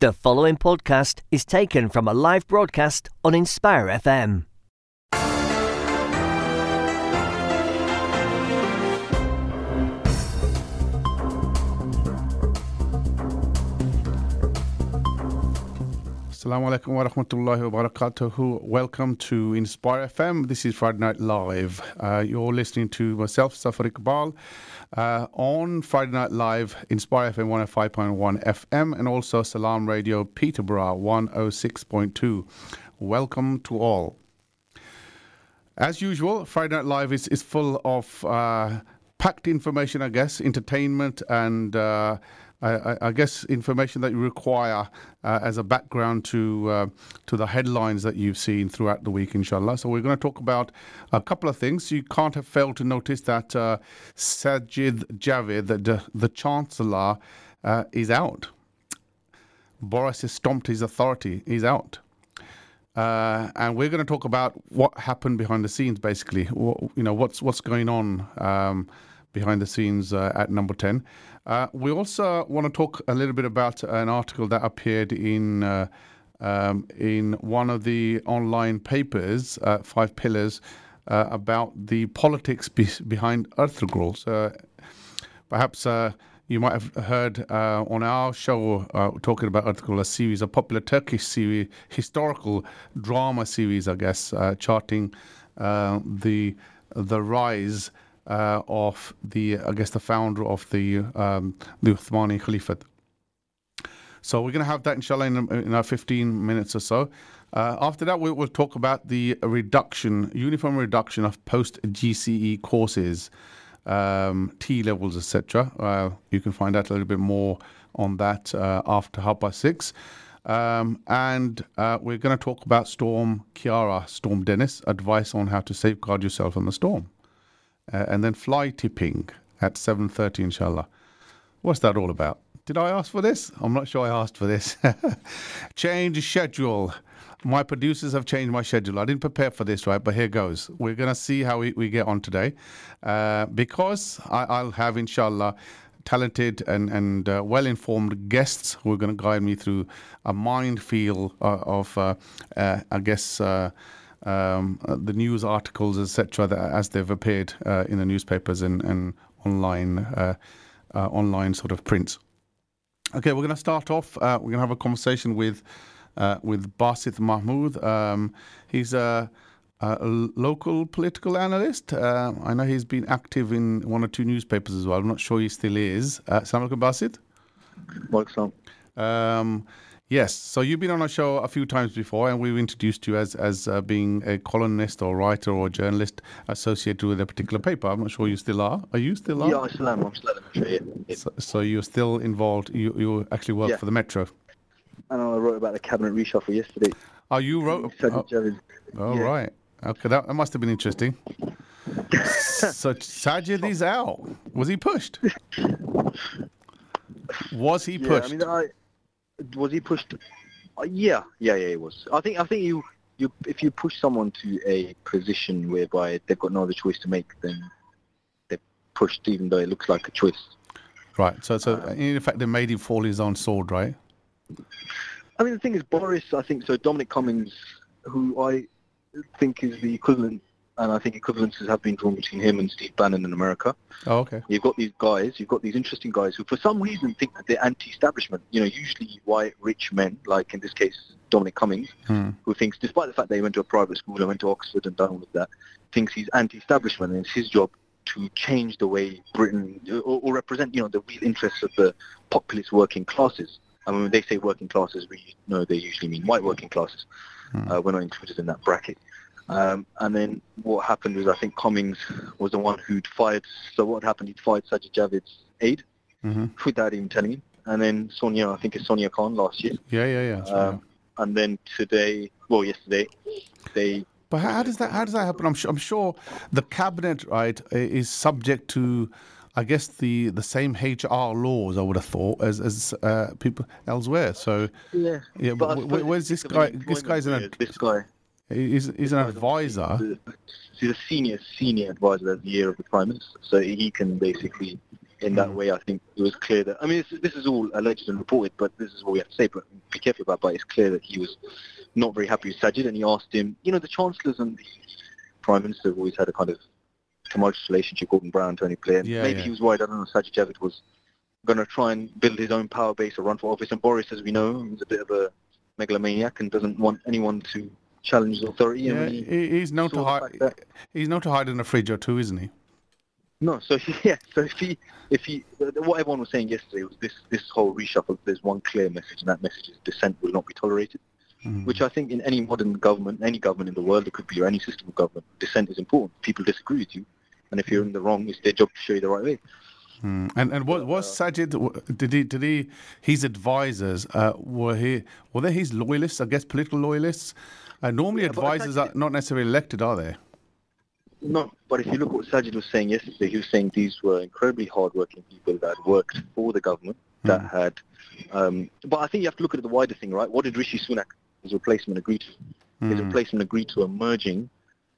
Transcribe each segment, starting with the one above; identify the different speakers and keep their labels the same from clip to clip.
Speaker 1: The following podcast is taken from a live broadcast on Inspire FM.
Speaker 2: Assalamu alaikum wa rahmatullahi wa barakatuhu. Welcome to Inspire FM. This is Friday Night Live. Uh, you're listening to myself, Zafar Iqbal, uh, on Friday Night Live, Inspire FM 105.1 FM, and also Salam Radio Peterborough 106.2. Welcome to all. As usual, Friday Night Live is, is full of uh, packed information, I guess, entertainment and uh, I, I, guess information that you require uh, as a background to uh, to the headlines that you've seen throughout the week, inshallah. So we're going to talk about a couple of things. You can't have failed to notice that uh, Sajid Javid, the, the Chancellor, uh, is out. Boris has stomped his authority. He's out. Uh, and we're going to talk about what happened behind the scenes, basically. What, you know, what's what's going on um, behind the scenes uh, at number 10. Uh, we also want to talk a little bit about an article that appeared in uh, um, in one of the online papers, uh, Five Pillars, uh, about the politics be- behind Ertugrul. So perhaps uh, you might have heard on our show talking about Ertugrul, a series, a popular Turkish series, historical drama series, I guess, charting the the rise uh, of the, I guess, the founder of the um, the Uthmani Caliphate. So we're going to have that, inshallah, in, in our 15 minutes or so. Uh, after that, we will talk about the reduction, uniform reduction of post GCE courses, um, T levels, etc. Uh, you can find out a little bit more on that uh, after half past six. Um, and uh, we're going to talk about Storm Ciara, Storm Dennis, advice on how to safeguard yourself in the storm uh, and then fly tipping at 7.30 inshallah. What's that all about? Did i ask for this? I'm not sure i asked for this. Change schedule. My producers have changed my schedule. I didn't prepare for this right? But here goes. We're going to see how we, we get on today. Uh, because I, will have inshallah talented and, and uh, well informed guests who are going to guide me through a minefield uh, of, uh, uh, I guess, uh, um, uh, the news articles, etc., as they've appeared uh, in the newspapers and, and online, uh, uh online sort of prints. Okay, we're going to start off. Uh, we're going to have a conversation with uh, with Basit Mahmood. Um, he's a, a, local political analyst. I know he's been active in one or two newspapers as well. I'm not sure he still is. Uh, Assalamu alaikum, Basit.
Speaker 3: Welcome. Um,
Speaker 2: Yes. So you've been on our show a few times before, and we've introduced you as as uh, being a columnist or writer or journalist associated with a particular paper. I'm not sure you still are. Are you still are?
Speaker 3: Yeah, I still am. I'm still at the Metro.
Speaker 2: Yeah. So, so, you're still involved. You you actually work yeah. for the Metro.
Speaker 3: And I wrote about the cabinet reshuffle yesterday.
Speaker 2: Oh, you wrote. Oh, oh yeah. right. Okay, that, that must have been interesting. so Sajid is out. Was he pushed? Was he pushed?
Speaker 3: Yeah, I mean, I was he pushed? Uh, yeah, yeah, yeah, he was. I think I think you you if you push someone to a position whereby they've got no other choice to make, then they're pushed, even though it looks like a choice.
Speaker 2: Right. So, so um, in effect, they made him fall his own sword, right?
Speaker 3: I mean, the thing is, Boris. I think so. Dominic Cummings, who I think is the equivalent and I think equivalences have been drawn between him and Steve Bannon in America.
Speaker 2: Oh, okay.
Speaker 3: You've got these guys, you've got these interesting guys who, for some reason, think that they're anti-establishment. You know, usually white, rich men, like in this case Dominic Cummings, hmm. who thinks, despite the fact that he went to a private school and went to Oxford and done all of that, thinks he's anti-establishment, and it's his job to change the way Britain or, or represent, you know, the real interests of the populist working classes. I mean, when they say working classes, we know they usually mean white working classes. Hmm. Uh, we're not included in that bracket. Um, and then what happened was I think Cummings was the one who'd fired. So what happened? He'd fired Sajid Javid's aide mm-hmm. without even telling him. And then Sonia, I think it's Sonia Khan last year.
Speaker 2: Yeah, yeah, yeah. Um,
Speaker 3: and then today, well, yesterday, they.
Speaker 2: But how does that how does that happen? I'm sure, I'm sure the cabinet right is subject to. I guess the, the same HR laws I would have thought as as uh, people elsewhere. So
Speaker 3: yeah,
Speaker 2: yeah. But, but where's this guy? This guy's in a
Speaker 3: this guy.
Speaker 2: He's, he's an advisor.
Speaker 3: He's a senior senior advisor at the year of the prime minister, so he can basically in that mm. way, I think it was clear that. I mean, this, this is all alleged and reported, but this is what we have to say. But be careful about. But it's clear that he was not very happy with Sajid, and he asked him. You know, the chancellors and the prime minister have always had a kind of tumultuous relationship. Gordon Brown, Tony Blair.
Speaker 2: Yeah,
Speaker 3: Maybe
Speaker 2: yeah.
Speaker 3: he was worried. I don't know. Sajid Javid was going to try and build his own power base or run for office. And Boris, as we know, is a bit of a megalomaniac and doesn't want anyone to challenge his authority.
Speaker 2: Yeah,
Speaker 3: and when he
Speaker 2: he, he's known to hide. He's known to hide in a fridge or two, isn't he?
Speaker 3: No, so he, yeah, so if he, if he, what everyone was saying yesterday was this, this whole reshuffle. There's one clear message, and that message is dissent will not be tolerated.
Speaker 2: Mm.
Speaker 3: Which I think in any modern government, any government in the world, it could be, or any system of government, dissent is important. People disagree with you, and if you're in the wrong, it's their job to show you the right way.
Speaker 2: Mm. And and what was Sajid? Did he? Did he? His advisors uh, were he? Were they his loyalists? I guess political loyalists. Uh, normally,
Speaker 3: Yeah,
Speaker 2: advisors are not necessarily elected, are they?
Speaker 3: No, but if you look at what Sajid was saying yesterday, he was saying these were incredibly hardworking people that worked for the government, that had. Um, but I think you have to look at the wider thing, right? What did Rishi Sunak, his replacement, agree to? His replacement agreed to a merging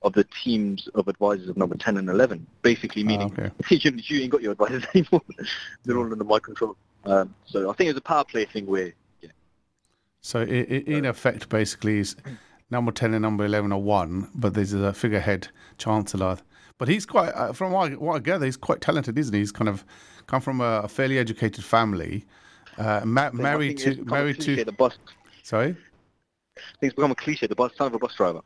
Speaker 3: of the teams of advisors of number 10 and 11, basically meaning
Speaker 2: okay.
Speaker 3: you, you ain't got your advisors anymore. They're all under my control. Um, so I think it's a power play thing where, yeah,
Speaker 2: So in effect, basically, is number ten and number eleven are one, but there's a figurehead chancellor. But he's quite, uh, from what I, what I gather, he's quite talented, isn't he? He's kind of come from a, a fairly educated family, uh, ma- married to married to.
Speaker 3: the bus.
Speaker 2: Sorry.
Speaker 3: I think become a cliche. The bus, son of a bus driver.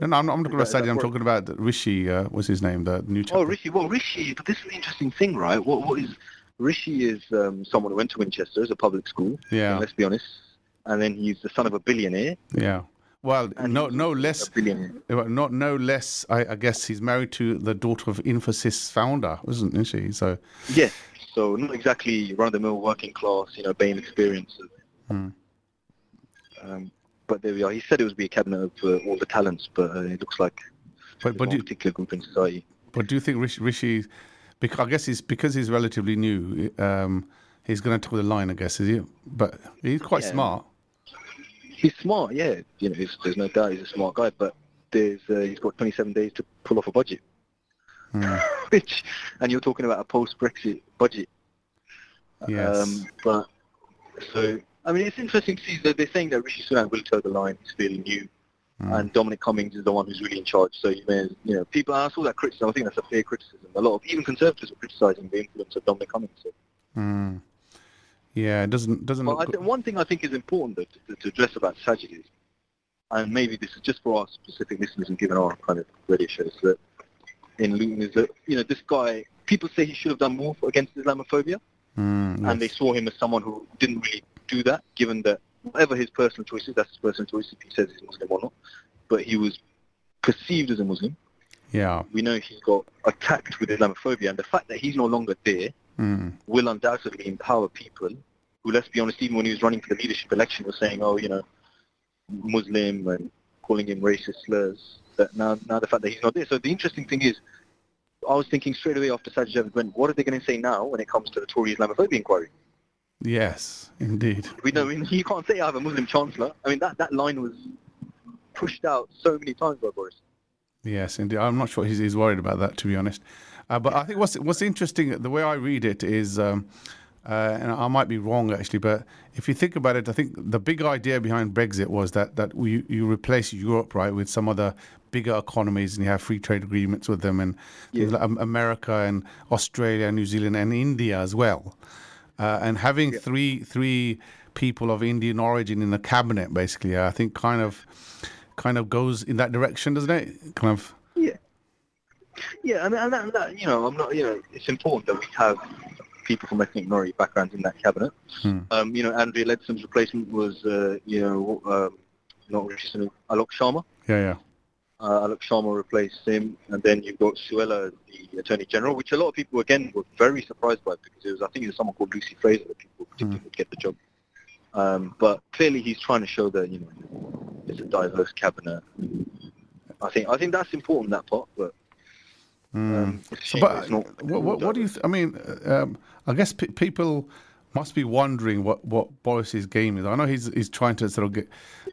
Speaker 2: No, no, I'm not, I'm not talking about
Speaker 3: Is that- is
Speaker 2: Sajid.
Speaker 3: that
Speaker 2: I'm talking about Rishi. Uh, what's his name? The new.
Speaker 3: Oh, Rishi. Well, Rishi, but this is the interesting thing, right? What, what is Rishi is um, someone who went to Winchester, it's a public school.
Speaker 2: Yeah.
Speaker 3: Let's be honest. And then he's the son of a billionaire.
Speaker 2: Yeah. Well, no, no less.
Speaker 3: billionaire.
Speaker 2: Not no less. I, I guess he's married to the daughter of Infosys founder, isn't she? So
Speaker 3: Yes. So not exactly run-of-the-mill working class, you know, Bain experience.
Speaker 2: Hmm.
Speaker 3: Um, but there we are. He said it would be a cabinet of uh, all the talents, but uh, it looks like
Speaker 2: But but do, you-
Speaker 3: particular group in society.
Speaker 2: but do you think Rishi, Rishi because I guess he's because he's relatively new, um, he's going to toe the line, I guess, is he? But he's quite
Speaker 3: Yeah.
Speaker 2: smart.
Speaker 3: He's smart, yeah. You know, he's, there's no doubt he's a smart guy, but there's uh, he's got 27 days to pull off a budget.
Speaker 2: Hmm.
Speaker 3: Which, and you're talking about a post-Brexit budget.
Speaker 2: Yes.
Speaker 3: Um, but so, I mean, it's interesting to see that they're saying that Rishi Sunak will toe the line. He's fairly new,
Speaker 2: Hmm.
Speaker 3: and Dominic Cummings is the one who's really in charge. So you may, you know, people. I saw that criticism. I think that's a fair criticism. A lot of even conservatives are criticising the influence of Dominic Cummings. So.
Speaker 2: Hmm. Yeah, it doesn't doesn't
Speaker 3: Well,
Speaker 2: look
Speaker 3: I think one thing I think is important though, to, to address about is, and maybe this is just for our specific listeners and given our kind of radio shows, that in Luton is that, you know, this guy, people say he should have done more for, against Islamophobia,
Speaker 2: Hmm,
Speaker 3: and they saw him as someone who didn't really do that, given that whatever his personal choices, that's his personal choice if he says he's Muslim or not, but he was perceived as a Muslim.
Speaker 2: Yeah.
Speaker 3: We know he got attacked with Islamophobia, and the fact that he's no longer there
Speaker 2: Hmm.
Speaker 3: will undoubtedly empower people who, let's be honest, even when he was running for the leadership election, was saying, oh, you know, Muslim and calling him racist slurs. That now, now the fact that he's not there. So the interesting thing is, I was thinking straight away after Sajid went, what are they going to say now when it comes to the Tory Islamophobia inquiry?
Speaker 2: Yes, indeed.
Speaker 3: We know you can't say I have a Muslim chancellor. I mean, that, that line was pushed out so many times by Boris.
Speaker 2: Yes, indeed. I'm not sure he's, he's worried about that, to be honest. Uh, but I think what's what's interesting, the way I read it is, um, uh, and I might be wrong actually, but if you think about it, I think the big idea behind Brexit was that that we, you replace Europe right with some other bigger economies, and you have free trade agreements with them, and things like America and Australia, New Zealand, and India as well. Uh, and having three three people of Indian origin in the cabinet, basically, I think kind of kind of goes in that direction, doesn't it? Kind of.
Speaker 3: Yeah. Yeah, and, and, that, and that, you know, I'm not, you know, it's important that we have people from ethnic minority backgrounds in that cabinet.
Speaker 2: Hmm.
Speaker 3: Um, you know, Andrea Leadsom's replacement was, uh, you know, um, not Sunak, Alok Sharma.
Speaker 2: Yeah, yeah.
Speaker 3: Uh, Alok Sharma replaced him, and then you've got Suella, the Attorney General, which a lot of people, again, were very surprised by because it was, I think it was someone called Lucy Frazer that people particularly would get the job. Um, but clearly he's trying to show that, you know, it's a diverse cabinet. I think I think that's important, that part, but um,
Speaker 2: So, but
Speaker 3: not
Speaker 2: what, what, what do you? Th- I mean, uh, um, I guess pe- people must be wondering what, what Boris's game is. I know he's he's trying to sort of get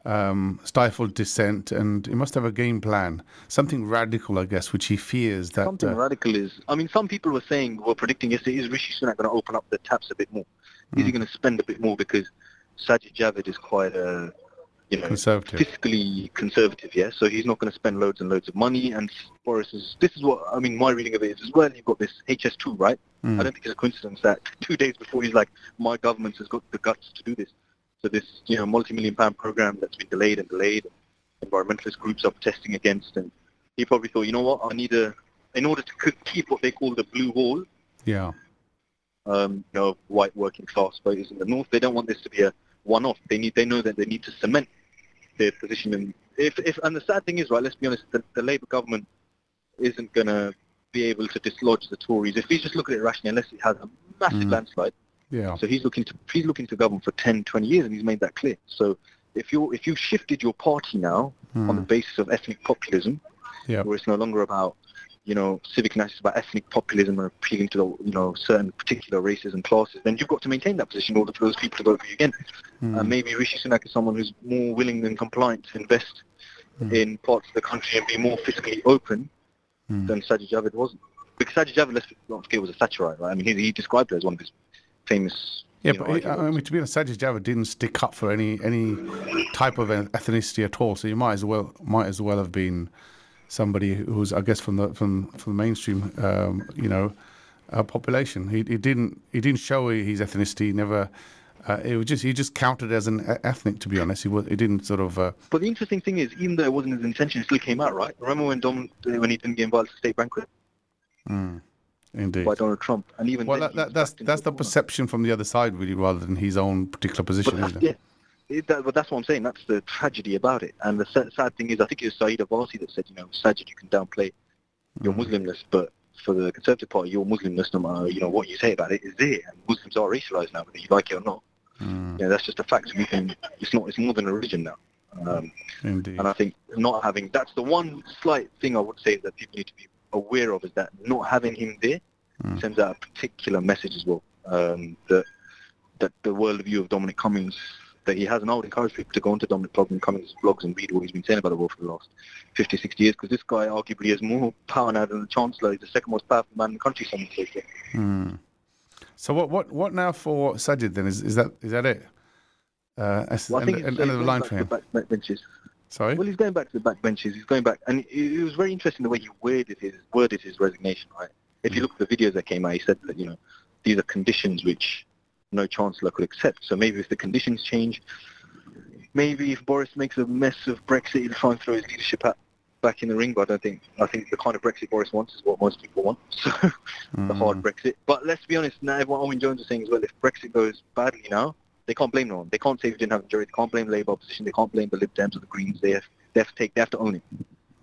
Speaker 2: um, stifle dissent, and he must have a game plan, something radical, I guess, which he fears that
Speaker 3: something
Speaker 2: uh,
Speaker 3: radical is. I mean, some people were saying, were predicting yesterday, is Rishi Sunak going to open up the taps a bit more? Is
Speaker 2: Hmm.
Speaker 3: he going to spend a bit more because Sajid Javid is quite a, you know,
Speaker 2: conservative.
Speaker 3: fiscally conservative, yeah. So he's not going to spend loads and loads of money. And Boris is. This is what I mean. My reading of it is as well. You've got this HS2, right?
Speaker 2: Mm.
Speaker 3: I don't think it's a coincidence that two days before he's like, my government has got the guts to do this. So this, you know, multi-million pound program that's been delayed and delayed, environmentalist groups are protesting against, and he probably thought, you know what, I need a, in order to keep what they call the blue wall,
Speaker 2: Yeah.
Speaker 3: um, you know, white working class voters in the north, they don't want this to be a one-off. They need, they know that they need to cement their position. And if, if, and the sad thing is, right, let's be honest, the, the Labour government isn't going to be able to dislodge the Tories. If we just look at it rationally, unless it has a massive
Speaker 2: Mm.
Speaker 3: landslide,
Speaker 2: Yeah.
Speaker 3: so he's looking to he's looking to govern for 10, 20 years, and he's made that clear. So if you if you shifted your party now on the
Speaker 2: Mm.
Speaker 3: basis of ethnic populism,
Speaker 2: Yeah.
Speaker 3: where it's no longer about you know civic nationalism, about ethnic populism and appealing to the, you know certain particular races and classes, then you've got to maintain that position in order for those people to vote for you again.
Speaker 2: Mm.
Speaker 3: And maybe Rishi Sunak is someone who's more willing and compliant to invest
Speaker 2: Mm.
Speaker 3: in parts of the country and be more fiscally open
Speaker 2: Mm.
Speaker 3: than Sajid Javid wasn't. Because Sajid Javid, let's not forget, was a Thatcherite, right? I mean, he, he described it as one of his famous.
Speaker 2: Yeah,
Speaker 3: you know,
Speaker 2: but he, I mean, to be honest, Sajid Javid didn't stick up for any any type of ethnicity at all. So you might as well might as well have been somebody who's, I guess, from the from from the mainstream, um, you know, uh, population. He, he didn't he didn't show his ethnicity. He never. Uh, it was just he just counted as an e- ethnic. To be honest, he was he didn't sort of. Uh,
Speaker 3: But the interesting thing is, even though it wasn't his intention, it still came out, right? Remember when Dom, when he didn't get invited to the state banquet
Speaker 2: mm, indeed.
Speaker 3: by Donald Trump, and even
Speaker 2: Well, that, that, that's that's the
Speaker 3: corner.
Speaker 2: perception from the other side, really, rather than his own particular position,
Speaker 3: that's,
Speaker 2: isn't it?
Speaker 3: yeah, it, that, but that's what I'm saying. That's the tragedy about it. And the sad, sad thing is, I think it was Sayeeda Warsi that said, you know, Sajid, you can downplay your
Speaker 2: Mm.
Speaker 3: Muslimness, but for the Conservative Party, your Muslimness, no matter you know what you say about it, is there. And Muslims are racialized now, whether you like it or not.
Speaker 2: Mm,
Speaker 3: Yeah, that's just a fact. We can, it's not. It's more than a religion now. Um,
Speaker 2: indeed.
Speaker 3: And I think not having that's the one slight thing I would say that people need to be aware of is that not having him there
Speaker 2: Mm.
Speaker 3: sends out a particular message as well. Um, that that the worldview of Dominic Cummings that he has, and I would encourage people to go into Dominic Cummings' blogs and read what he's been saying about the world for the last 50, 60 years, because this guy arguably has more power now than the Chancellor. He's the second most powerful man in the country. Some would say.
Speaker 2: Mm. So what what what now for Sajid then? Is is that is that it? Uh, that's
Speaker 3: Well, I
Speaker 2: end,
Speaker 3: think
Speaker 2: end, end of the line for him.
Speaker 3: back, back benches.
Speaker 2: Sorry.
Speaker 3: Well, he's going back to the back benches. He's going back, and it, it was very interesting the way he worded his worded his resignation. Right? If you
Speaker 2: Mm.
Speaker 3: look at the videos that came out, he said that you know these are conditions which no chancellor could accept. So maybe if the conditions change, maybe if Boris makes a mess of Brexit, he'll try and throw his leadership back in the ring. But I don't think I think the kind of Brexit Boris wants is what most people want. So the hard
Speaker 2: Mm.
Speaker 3: Brexit. But let's be honest, now what Owen Jones is saying as well, if Brexit goes badly now, they can't blame no one. They can't say we didn't have a jury. They can't blame Labour opposition. They can't blame the Lib Dems or the Greens. They have, they have to take, they have to own it.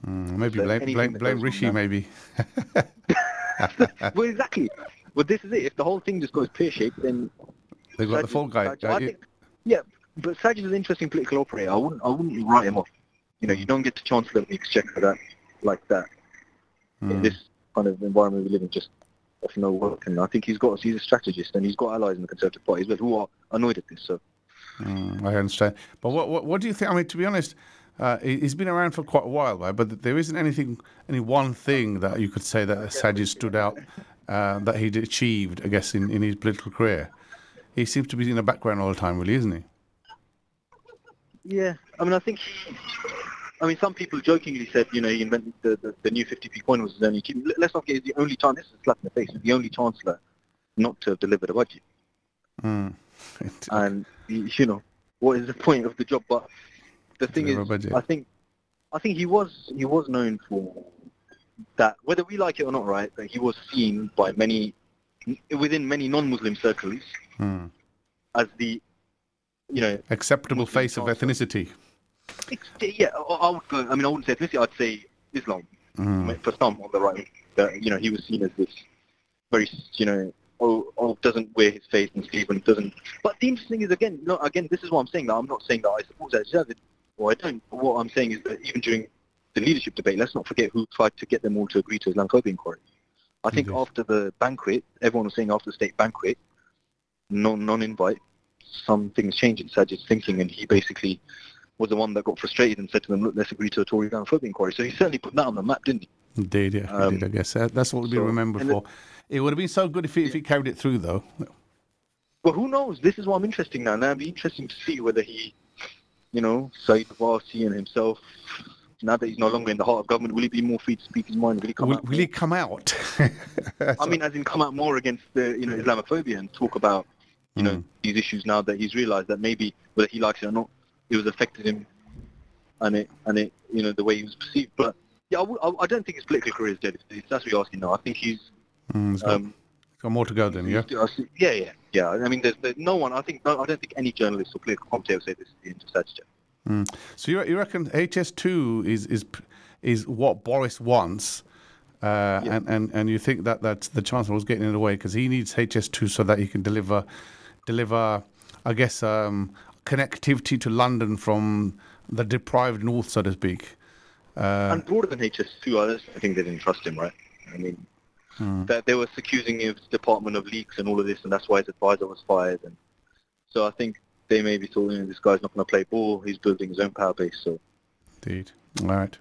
Speaker 2: Mm, maybe
Speaker 3: So
Speaker 2: blame blame blame Rishi. Maybe.
Speaker 3: well, exactly. But this is it. If the whole thing just goes pear-shaped, then
Speaker 2: They've got the fall guy.
Speaker 3: I think, yeah, but Sajid is an interesting political operator. I wouldn't, I wouldn't write him off. You know, you don't get the chance to chancellor the exchequer that like that in
Speaker 2: mm,
Speaker 3: this kind of environment we live in. Just off no work, and I think he's got he's a strategist, and he's got allies in the Conservative Party as well who are annoyed at this. So
Speaker 2: mm, I understand. But what, what what do you think? I mean, to be honest, uh, he- he's been around for quite a while, right? But there isn't anything, any one thing that you could say that Sajid stood out uh, that he'd achieved, I guess, in, in his political career. He seems to be in the background all the time, really, isn't he?
Speaker 3: yeah, I mean, I think he. I mean, some people jokingly said, you know, he invented the, the, the new 50p coin was his only. Let's not get it's the only time. This is a slap in the face. He's the only chancellor not to have delivered a budget.
Speaker 2: Mm.
Speaker 3: and you know what is the point of the job but the thing
Speaker 2: Deliver
Speaker 3: is
Speaker 2: budget.
Speaker 3: i think i think he was he was known for that whether we like it or not right that he was seen by many within many non-muslim circles
Speaker 2: Mm.
Speaker 3: as the you know
Speaker 2: Acceptable
Speaker 3: Muslim
Speaker 2: face of ethnicity.
Speaker 3: yeah I, would go i mean i wouldn't say ethnicity i'd say islam
Speaker 2: Mm.
Speaker 3: for some on the right that you know he was seen as this very you know oh, oh doesn't wear his face and sleeve and doesn't but the interesting thing is again no again this is what i'm saying that i'm not saying that i support that or i don't but what i'm saying is that even during the leadership debate let's not forget who tried to get them all to agree to islamophobia inquiry i think
Speaker 2: Indeed.
Speaker 3: after the banquet everyone was saying after the state banquet non non-invite, some things changed in Sajid's thinking, and he basically was the one that got frustrated and said to them, "Look, let's agree to a Tory Islamophobia inquiry." So he certainly put that on the map, didn't he?
Speaker 2: Indeed, yeah,
Speaker 3: Um,
Speaker 2: indeed. I guess that's what we'll be
Speaker 3: so-
Speaker 2: remembered for. It would have been so good if he, if he carried it through, though.
Speaker 3: Well, who knows? This is what I'm interested now. Now it'd be interesting to see whether he, you know, Sayeeda Warsi and himself, now that he's no longer in the heart of government, will he be more free to speak his mind? Will he come
Speaker 2: Will,
Speaker 3: out?
Speaker 2: will he come out?
Speaker 3: I mean, as in come out more against the, you know, Islamophobia and talk about, you know,
Speaker 2: Mm.
Speaker 3: these issues now that he's realised that maybe whether he likes it or not, it was affected him, and it and it, you know, the way he was perceived. But yeah, I, w- I- I don't think his political career is dead. If that's what you're asking now. I think he's,
Speaker 2: Mm, he's got,
Speaker 3: um,
Speaker 2: got more to go then, yeah.
Speaker 3: Yeah, yeah, yeah. I mean, there's, there's no one. I think no, I don't think any journalist or political commentator will say this is the end of Sajid.
Speaker 2: Mm. So you, you reckon HS2 is is is what Boris wants, uh,
Speaker 3: Yeah.
Speaker 2: and, and and you think that that's the Chancellor was getting in the way because he needs HS2 so that he can deliver deliver, I guess, um, connectivity to London from the deprived north, so to speak. Uh,
Speaker 3: and broader than HS2, I think they didn't trust him, right? I mean,
Speaker 2: Hmm.
Speaker 3: that they were accusing his department of leaks and all of this, and that's why his advisor was fired. And so I think they maybe thought, you know, this guy's not going to play ball. He's building his own power base. So
Speaker 2: Indeed. All right.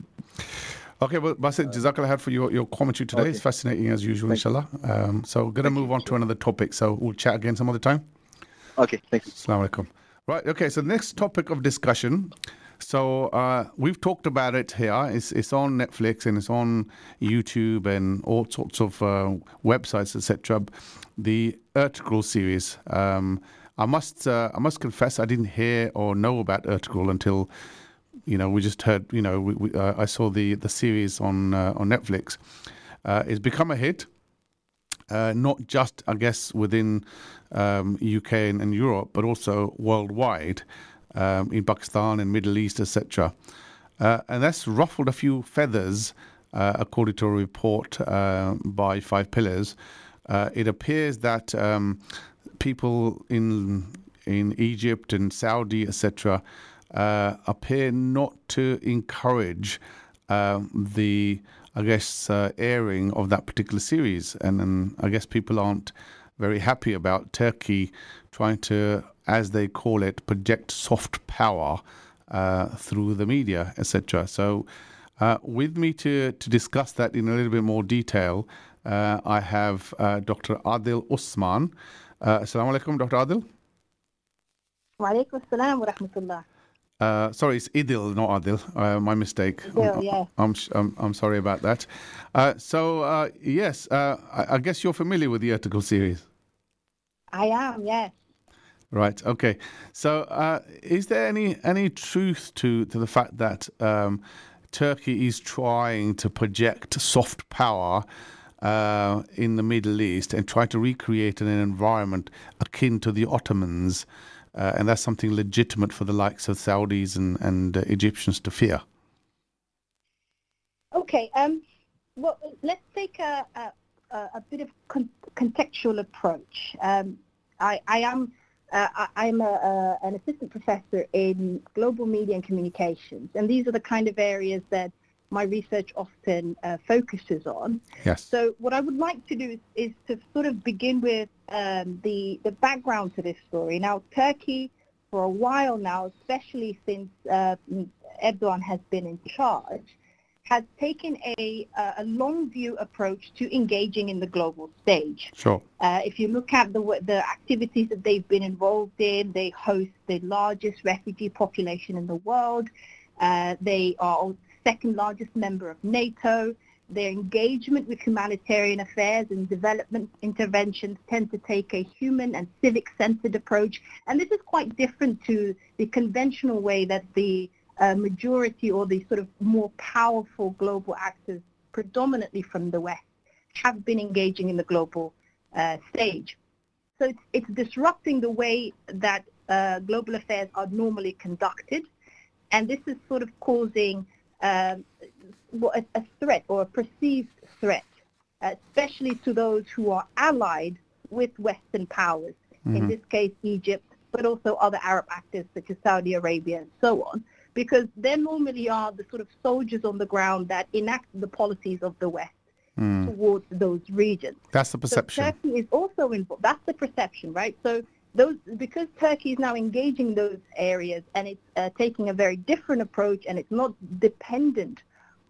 Speaker 2: Okay, well, Basit, Jazakallah khair for your, your commentary today.
Speaker 3: Okay.
Speaker 2: It's fascinating as usual,
Speaker 3: Thank
Speaker 2: inshallah. Um, so, we're going to move on to another topic. So, we'll chat again some other time.
Speaker 3: okay, thank you.
Speaker 2: Assalamu alaikum. Right. Okay. So, next topic of discussion. So, uh, we've talked about it here. It's, it's on Netflix and it's on YouTube and all sorts of uh, websites, etc. The Ertugrul series. Um, I must uh, I must confess I didn't hear or know about Ertugrul until you know we just heard you know we, we, uh, I saw the the series on uh, on Netflix. Uh, it's become a hit uh, not just, I guess, within um, UK and, and Europe, but also worldwide um, in Pakistan and Middle East, etc. Uh, and that's ruffled a few feathers, according to a report by Five Pillars. It appears that um, people in in Egypt and Saudi, etc., uh, appear not to encourage um, the, I guess, uh, airing of that particular series, and, then I guess people aren't very happy about Turkey trying to, as they call it, project soft power uh, through the media, etc. So, uh, with me to to discuss that in a little bit more detail, uh, I have uh, Dr. Adil Usman. Uh, Assalamu alaikum, Dr. Adil.
Speaker 4: Wa rahmatullah.
Speaker 2: Uh, sorry, it's Idil, not Adil. Uh, my mistake.
Speaker 4: Idil,
Speaker 2: I'm,
Speaker 4: yeah.
Speaker 2: I'm, sh- I'm, I'm sorry about that. Uh, so, uh, yes, uh, I, I guess you're familiar with the Ertugrul series.
Speaker 4: I am, yes.
Speaker 2: Right. Okay. So, uh, is there any any truth to to the fact that um, Turkey is trying to project soft power uh, in the Middle East and try to recreate an environment akin to the Ottomans, uh, and that's something legitimate for the likes of Saudis and and uh, Egyptians to fear?
Speaker 4: Okay, um, well, let's take a, a, a bit of con- contextual approach. Um, I, I am uh, I, I'm a, a, an assistant professor in global media and communications, and these are the kind of areas that my research often uh, focuses on.
Speaker 2: Yes.
Speaker 4: So what I would like to do is, is to sort of begin with um, the the background to this story. Now, Turkey, for a while now, especially since uh, Erdogan has been in charge, has taken a a long view approach to engaging in the global stage.
Speaker 2: Sure.
Speaker 4: Uh, if you look at the the activities that they've been involved in, they host the largest refugee population in the world. Uh, they are second largest member of NATO. Their engagement with humanitarian affairs and development interventions tend to take a human and civic-centered approach. And this is quite different to the conventional way that the uh, majority or the sort of more powerful global actors, predominantly from the West, have been engaging in the global uh, stage. So it's, it's disrupting the way that uh, global affairs are normally conducted. And this is sort of causing um, a, a threat or a perceived threat, especially to those who are allied with Western powers, in
Speaker 2: Mhm.
Speaker 4: this case Egypt, but also other Arab actors such as Saudi Arabia and so on, because they normally are the sort of soldiers on the ground that enact the policies of the West
Speaker 2: Mm.
Speaker 4: towards those regions.
Speaker 2: That's the
Speaker 4: So
Speaker 2: perception.
Speaker 4: Turkey is also involved. That's the perception, right? So those because Turkey is now engaging those areas and it's uh, taking a very different approach and it's not dependent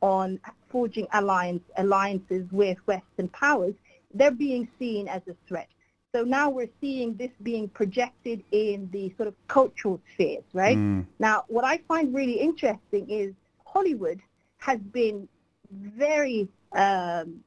Speaker 4: on forging alliance alliances with Western powers, they're being seen as a threat. So now we're seeing this being projected in the sort of cultural spheres, right?
Speaker 2: Mm.
Speaker 4: Now, what I find really interesting is Hollywood has been very um,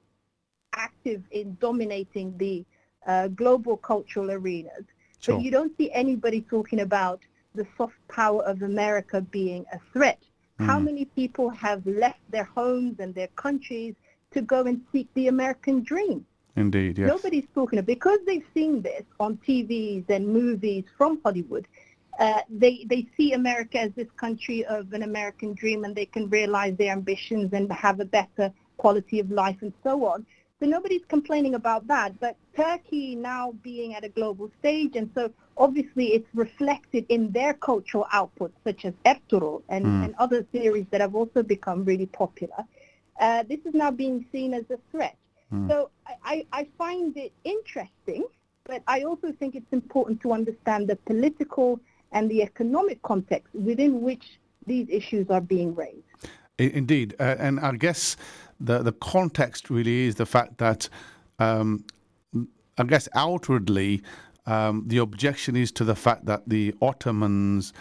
Speaker 4: active in dominating the uh, global cultural arenas.
Speaker 2: Sure.
Speaker 4: But you don't see anybody talking about the soft power of America being a threat. How
Speaker 2: Mm.
Speaker 4: many people have left their homes and their countries to go and seek the American dream?
Speaker 2: Indeed, yes.
Speaker 4: Nobody's talking about because they've seen this on TVs and movies from Hollywood. Uh, they they see America as this country of an American dream, and they can realize their ambitions and have a better quality of life and so on. So nobody's complaining about that. But Turkey now being at a global stage, and so obviously it's reflected in their cultural output, such as Ertuğrul and,
Speaker 2: Mm.
Speaker 4: and other series that have also become really popular. Uh, this is now being seen as a threat.
Speaker 2: Mm.
Speaker 4: So I, I I find it interesting, but I also think it's important to understand the political and the economic context within which these issues are being raised.
Speaker 2: Indeed, uh, and I guess the the context really is the fact that um, I guess outwardly um, the objection is to the fact that the Ottomans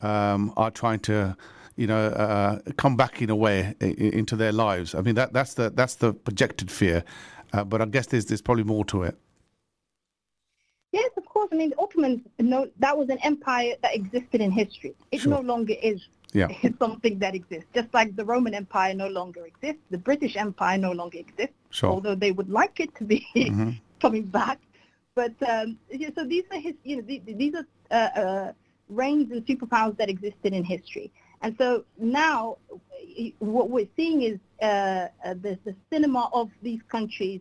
Speaker 2: um, are trying to, you know, uh, come back in a way into their lives. I mean that that's the that's the projected fear, uh, but I guess there's there's probably more to it.
Speaker 4: Yes, of course. I mean, the Ottomans, no, that was an empire that existed in history. It
Speaker 2: Sure.
Speaker 4: no longer is
Speaker 2: Yeah.
Speaker 4: something that exists. Just like the Roman Empire no longer exists, the British Empire no longer exists,
Speaker 2: Sure.
Speaker 4: although they would like it to be
Speaker 2: Mhm.
Speaker 4: coming back. But um, yeah, so these are his, you know, these, these are uh, uh, reigns and superpowers that existed in history. And so now what we're seeing is uh, uh, the, the cinema of these countries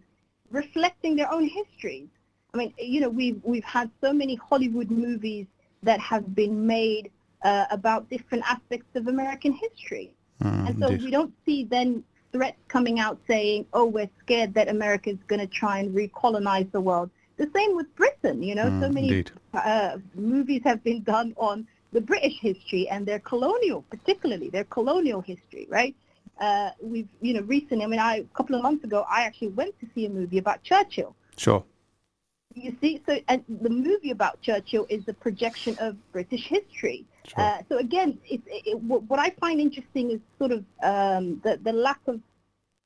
Speaker 4: reflecting their own histories. I mean, you know, we've, we've had so many Hollywood movies that have been made uh, about different aspects of American history.
Speaker 2: Mm,
Speaker 4: And so
Speaker 2: indeed.
Speaker 4: we don't see then threats coming out saying, oh, we're scared that America is going to try and recolonize the world. The same with Britain, you know, so
Speaker 2: Mm,
Speaker 4: many uh, movies have been done on the British history and their colonial, particularly their colonial history, right? Uh, we've, you know, recently, I mean, I, a couple of months ago, I actually went to see a movie about Churchill.
Speaker 2: Sure.
Speaker 4: You see, so and the movie about Churchill is the projection of British history.
Speaker 2: Sure.
Speaker 4: Uh, so again, it, it, it, what what I find interesting is sort of um, the the lack of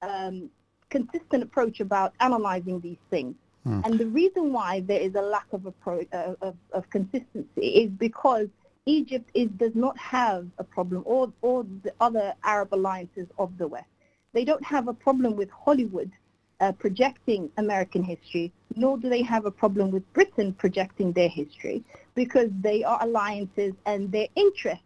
Speaker 4: um, consistent approach about analyzing these things.
Speaker 2: Hmm.
Speaker 4: And the reason why there is a lack of approach uh, of, of consistency is because Egypt is does not have a problem, or or the other Arab alliances of the West. They don't have a problem with Hollywood uh, projecting American history, nor do they have a problem with Britain projecting their history, because they are alliances and their interest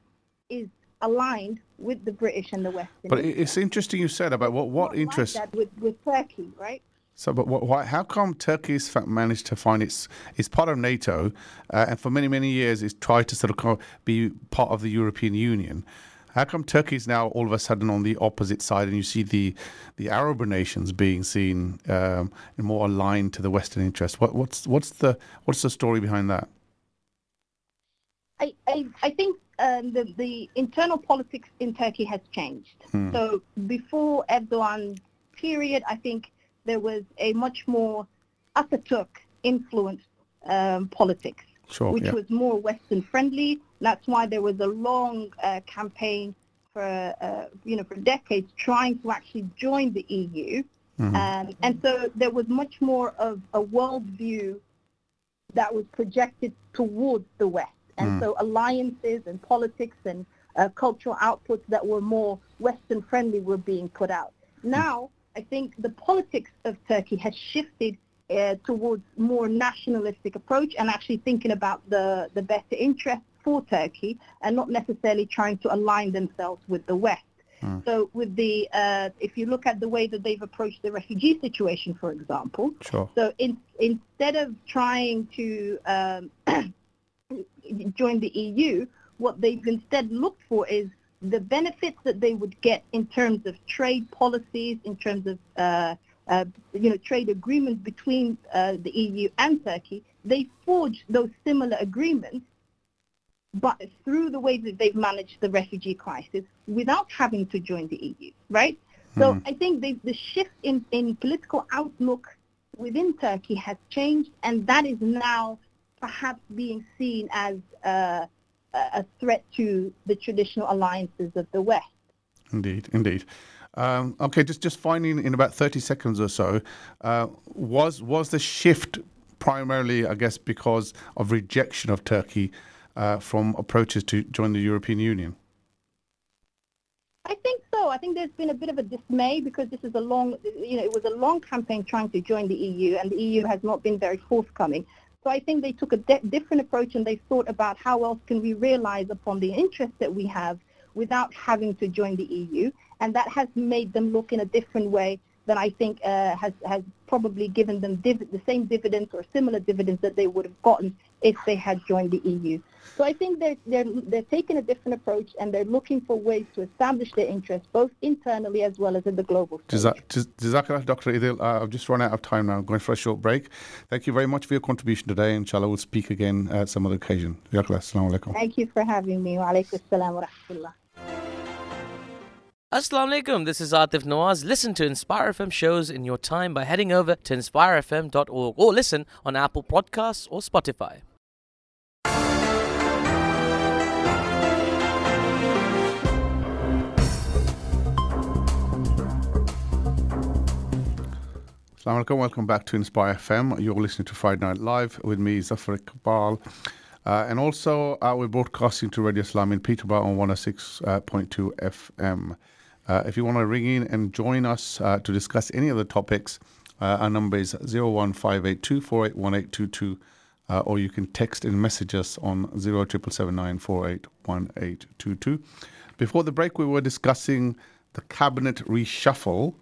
Speaker 4: is aligned with the British and the Western.
Speaker 2: But it- it's interesting you said about what what
Speaker 4: Not like
Speaker 2: interest.
Speaker 4: that with, with Turkey, right?
Speaker 2: So, but what, why, how come Turkey's fa- managed to find its it's part of NATO, uh, and for many many years it's tried to sort of be part of the European Union. How come Turkey is now all of a sudden on the opposite side, and you see the the Arab nations being seen um, more aligned to the Western interest? What, what's what's the what's the story behind that?
Speaker 4: I, I, I think um, the, the internal politics in Turkey has changed.
Speaker 2: Hmm.
Speaker 4: So before Erdogan period, I think there was a much more Atatürk influenced um, politics,
Speaker 2: Sure.
Speaker 4: which
Speaker 2: yeah.
Speaker 4: was more Western friendly. That's why there was a long uh, campaign for, uh, you know, for decades trying to actually join the EU.
Speaker 2: Mhm.
Speaker 4: Um, and so there was much more of a worldview that was projected towards the West. And
Speaker 2: Mm.
Speaker 4: so alliances and politics and uh, cultural outputs that were more Western friendly were being put out. Now, I think the politics of Turkey has shifted uh, towards more nationalistic approach and actually thinking about the, the better interests for Turkey and not necessarily trying to align themselves with the West.
Speaker 2: Mm.
Speaker 4: So with the, uh, if you look at the way that they've approached the refugee situation, for example,
Speaker 2: Sure.
Speaker 4: so in, instead of trying to um, join the EU, what they've instead looked for is the benefits that they would get in terms of trade policies, in terms of uh, uh, you know, trade agreements between uh, the EU and Turkey, they forged those similar agreements, but through the way that they've managed the refugee crisis without having to join the EU, right? So
Speaker 2: Mhm.
Speaker 4: I think the, the shift in, in political outlook within Turkey has changed, and that is now perhaps being seen as uh, a a threat to the traditional alliances of the West.
Speaker 2: Indeed, indeed. Um, okay, just just finding in about thirty seconds or so, uh, was was the shift primarily, I guess, because of rejection of Turkey uh, from approaches to join the European Union?
Speaker 4: I think so. I think there's been a bit of a dismay because this is a long, you know, it was a long campaign trying to join the EU, and the EU has not been very forthcoming. So I think they took a di- different approach and they thought about how else can we realize upon the interest that we have without having to join the EU, and that has made them look in a different way that I think uh, has has probably given them div- the same dividends or similar dividends that they would have gotten if they had joined the EU. So I think they're, they're, they're taking a different approach and they're looking for ways to establish their interests both internally as well as in the global stage.
Speaker 2: Jazak- Jaz- Jazakallah, Dr. Idil. Uh, I've just run out of time now. I'm going for a short break. Thank you very much for your contribution today. Inshallah, we'll speak again at some other occasion. Jazakallah. Assalamu alaikum.
Speaker 4: Thank you for having me. Wa alaikum assalam wa rahmatullah.
Speaker 5: Assalamu alaikum, this is Atif Nawaz. Listen to Inspire FM shows in your time by heading over to inspirefm.org or listen on Apple Podcasts or Spotify.
Speaker 2: Assalamu alaikum. Welcome back to Inspire FM. You're listening to Friday Night Live with me, Zafar Iqbal. Uh, and also, uh, we're broadcasting to Radio Islam in Peterborough on 106.2 FM. Uh, if you want to ring in and join us uh, to discuss any of the topics, uh, our number is 01582481822, uh, or you can text and message us on 07779481822. Before the break, we were discussing the cabinet reshuffle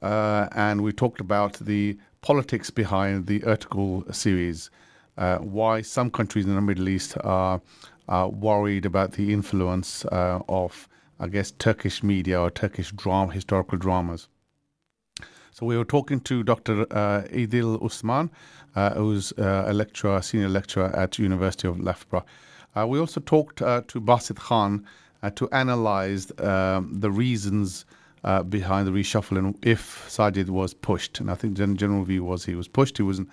Speaker 2: uh, and we talked about the politics behind the Ertugrul series, uh, why some countries in the Middle East are, are worried about the influence uh, of, I guess, Turkish media or Turkish drama, historical dramas. So we were talking to Dr. Uh, Idil Usman, uh, who's uh, a lecturer, senior lecturer at University of Loughborough. Uh, we also talked uh, to Basit Khan uh, to analyze um, the reasons behind the reshuffle and if Sajid was pushed. And I think the general view was he was pushed. He wasn't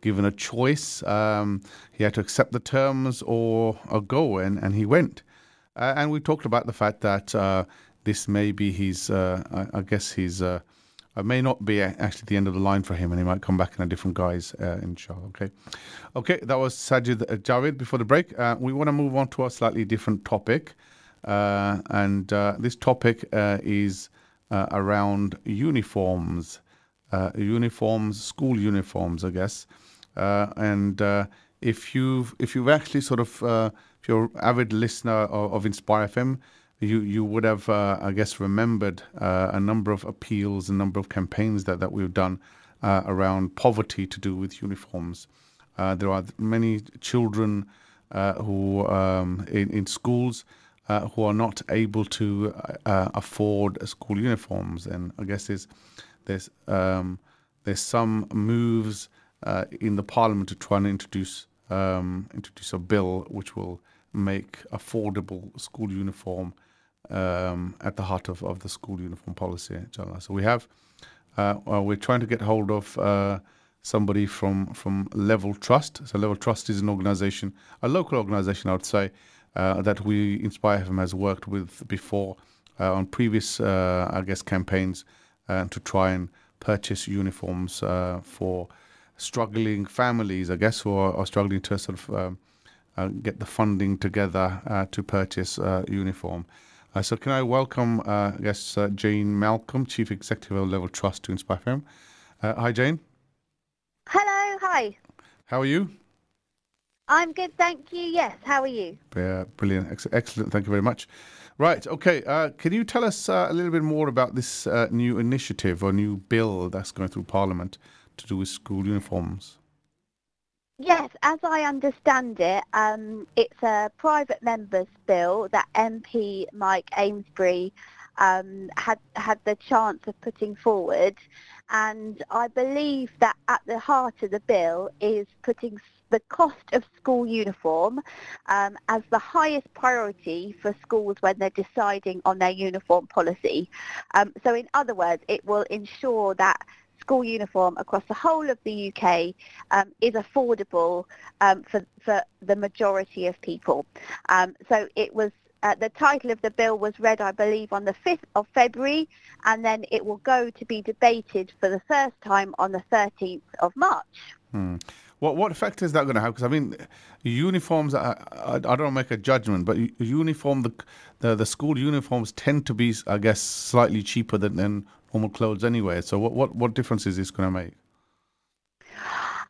Speaker 2: given a choice. Um, he had to accept the terms or, or go, and, and he went. Uh, and we talked about the fact that uh, this may be his, uh, I, I guess his, uh, may not be actually the end of the line for him, and he might come back in a different guise, uh, inshallah. Okay. Okay, that was Sajid Javid before the break. We want to move on to a slightly different topic. And this topic is around uniforms, uniforms, school uniforms, I guess. And if you've if you've actually sort of if you're avid listener of, of Inspire FM, you you would have uh, I guess remembered uh, a number of appeals, a number of campaigns that that we've done uh, around poverty to do with uniforms. Uh, there are many children uh, who um, in, in schools uh, who are not able to afford school uniforms, and I guess there's there's um, there's some moves in the parliament to try and introduce um, introduce a bill which will make affordable school uniform um, at the heart of, of the school uniform policy. inshallah. So we have uh, well, we're trying to get hold of uh, somebody from from Level Trust. So Level Trust is an organisation, a local organisation, I would say, uh, that we Inspire FM has worked with before uh, on previous, uh, I guess, campaigns uh, to try and purchase uniforms uh, for struggling families, I guess, who are, are struggling to sort of um, uh, get the funding together uh, to purchase uh, uniform. Uh, so can I welcome, uh, I guess, uh, Jane Malcolm, Chief Executive of Level Trust to Inspire FM. Uh, hi, Jane.
Speaker 6: Hello, hi.
Speaker 2: How are you?
Speaker 6: I'm good, thank you. Yes, how are you?
Speaker 2: Yeah, brilliant. Ex- excellent. Thank you very much. Right. Okay. Uh, can you tell us uh, a little bit more about this uh, new initiative or new bill that's going through Parliament to do with school uniforms?
Speaker 6: Yes, as I understand it, um, it's a private member's bill that MP Mike Amesbury um, had had the chance of putting forward, and I believe that at the heart of the bill is putting the cost of school uniform um, as the highest priority for schools when they're deciding on their uniform policy. Um, so in other words, it will ensure that school uniform across the whole of the UK um, is affordable um, for, for the majority of people. Um, so it was uh, the title of the bill was read, I believe, on the 5th of February, and then it will go to be debated for the first time on the 13th of March.
Speaker 2: Hmm. What what effect is that going to have? Because I mean, uniforms. I, I, I, don't make a judgment, but uniform the, the the school uniforms tend to be, I guess, slightly cheaper than, than normal clothes anyway. So what what what difference is this going to make?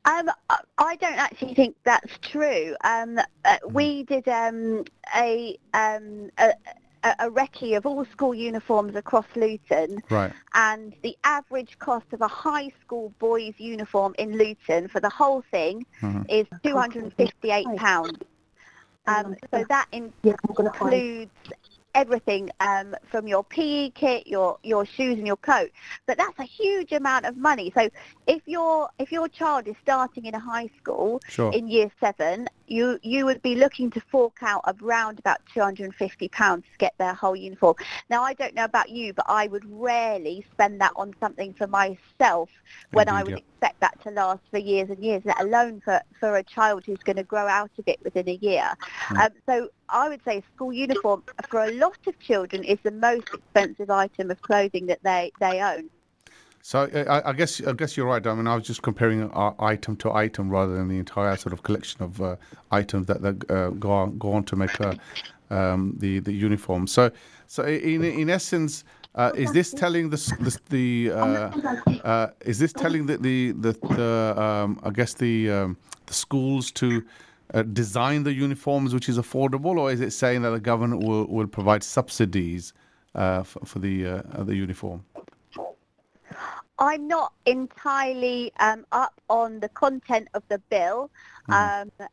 Speaker 6: Um, I don't actually think that's true. Um, uh, we did um, a, um, a, a recce of all school uniforms across Luton.
Speaker 2: Right.
Speaker 6: And the average cost of a high school boys uniform in Luton for the whole thing mm-hmm. is £258. Um, so that includes everything um, from your PE kit, your your shoes and your coat. But that's a huge amount of money. So if your if your child is starting in a high school
Speaker 2: sure.
Speaker 6: in year seven you you would be looking to fork out around about 250 pounds to get their whole uniform. Now I don't know about you, but I would rarely spend that on something for myself when Indeed, I would yeah. expect that to last for years and years, let alone for for a child who's going to grow out of it within a year. Mm. Um, so I would say school uniform for a lot of children is the most expensive item of clothing that they they own.
Speaker 2: So I, I, guess I guess you're right. I mean, I was just comparing uh, item to item rather than the entire sort of collection of uh, items that, that uh, go on go on to make uh, um, the the uniform. So so in in essence. Uh, is this telling the the, the uh, is this telling the the, the, the um, I guess the um, the schools to design the uniforms which is affordable, or is it saying that the government will, will provide subsidies for, for the the uniform?
Speaker 6: I'm not entirely um, up on the content of the bill, mm. um,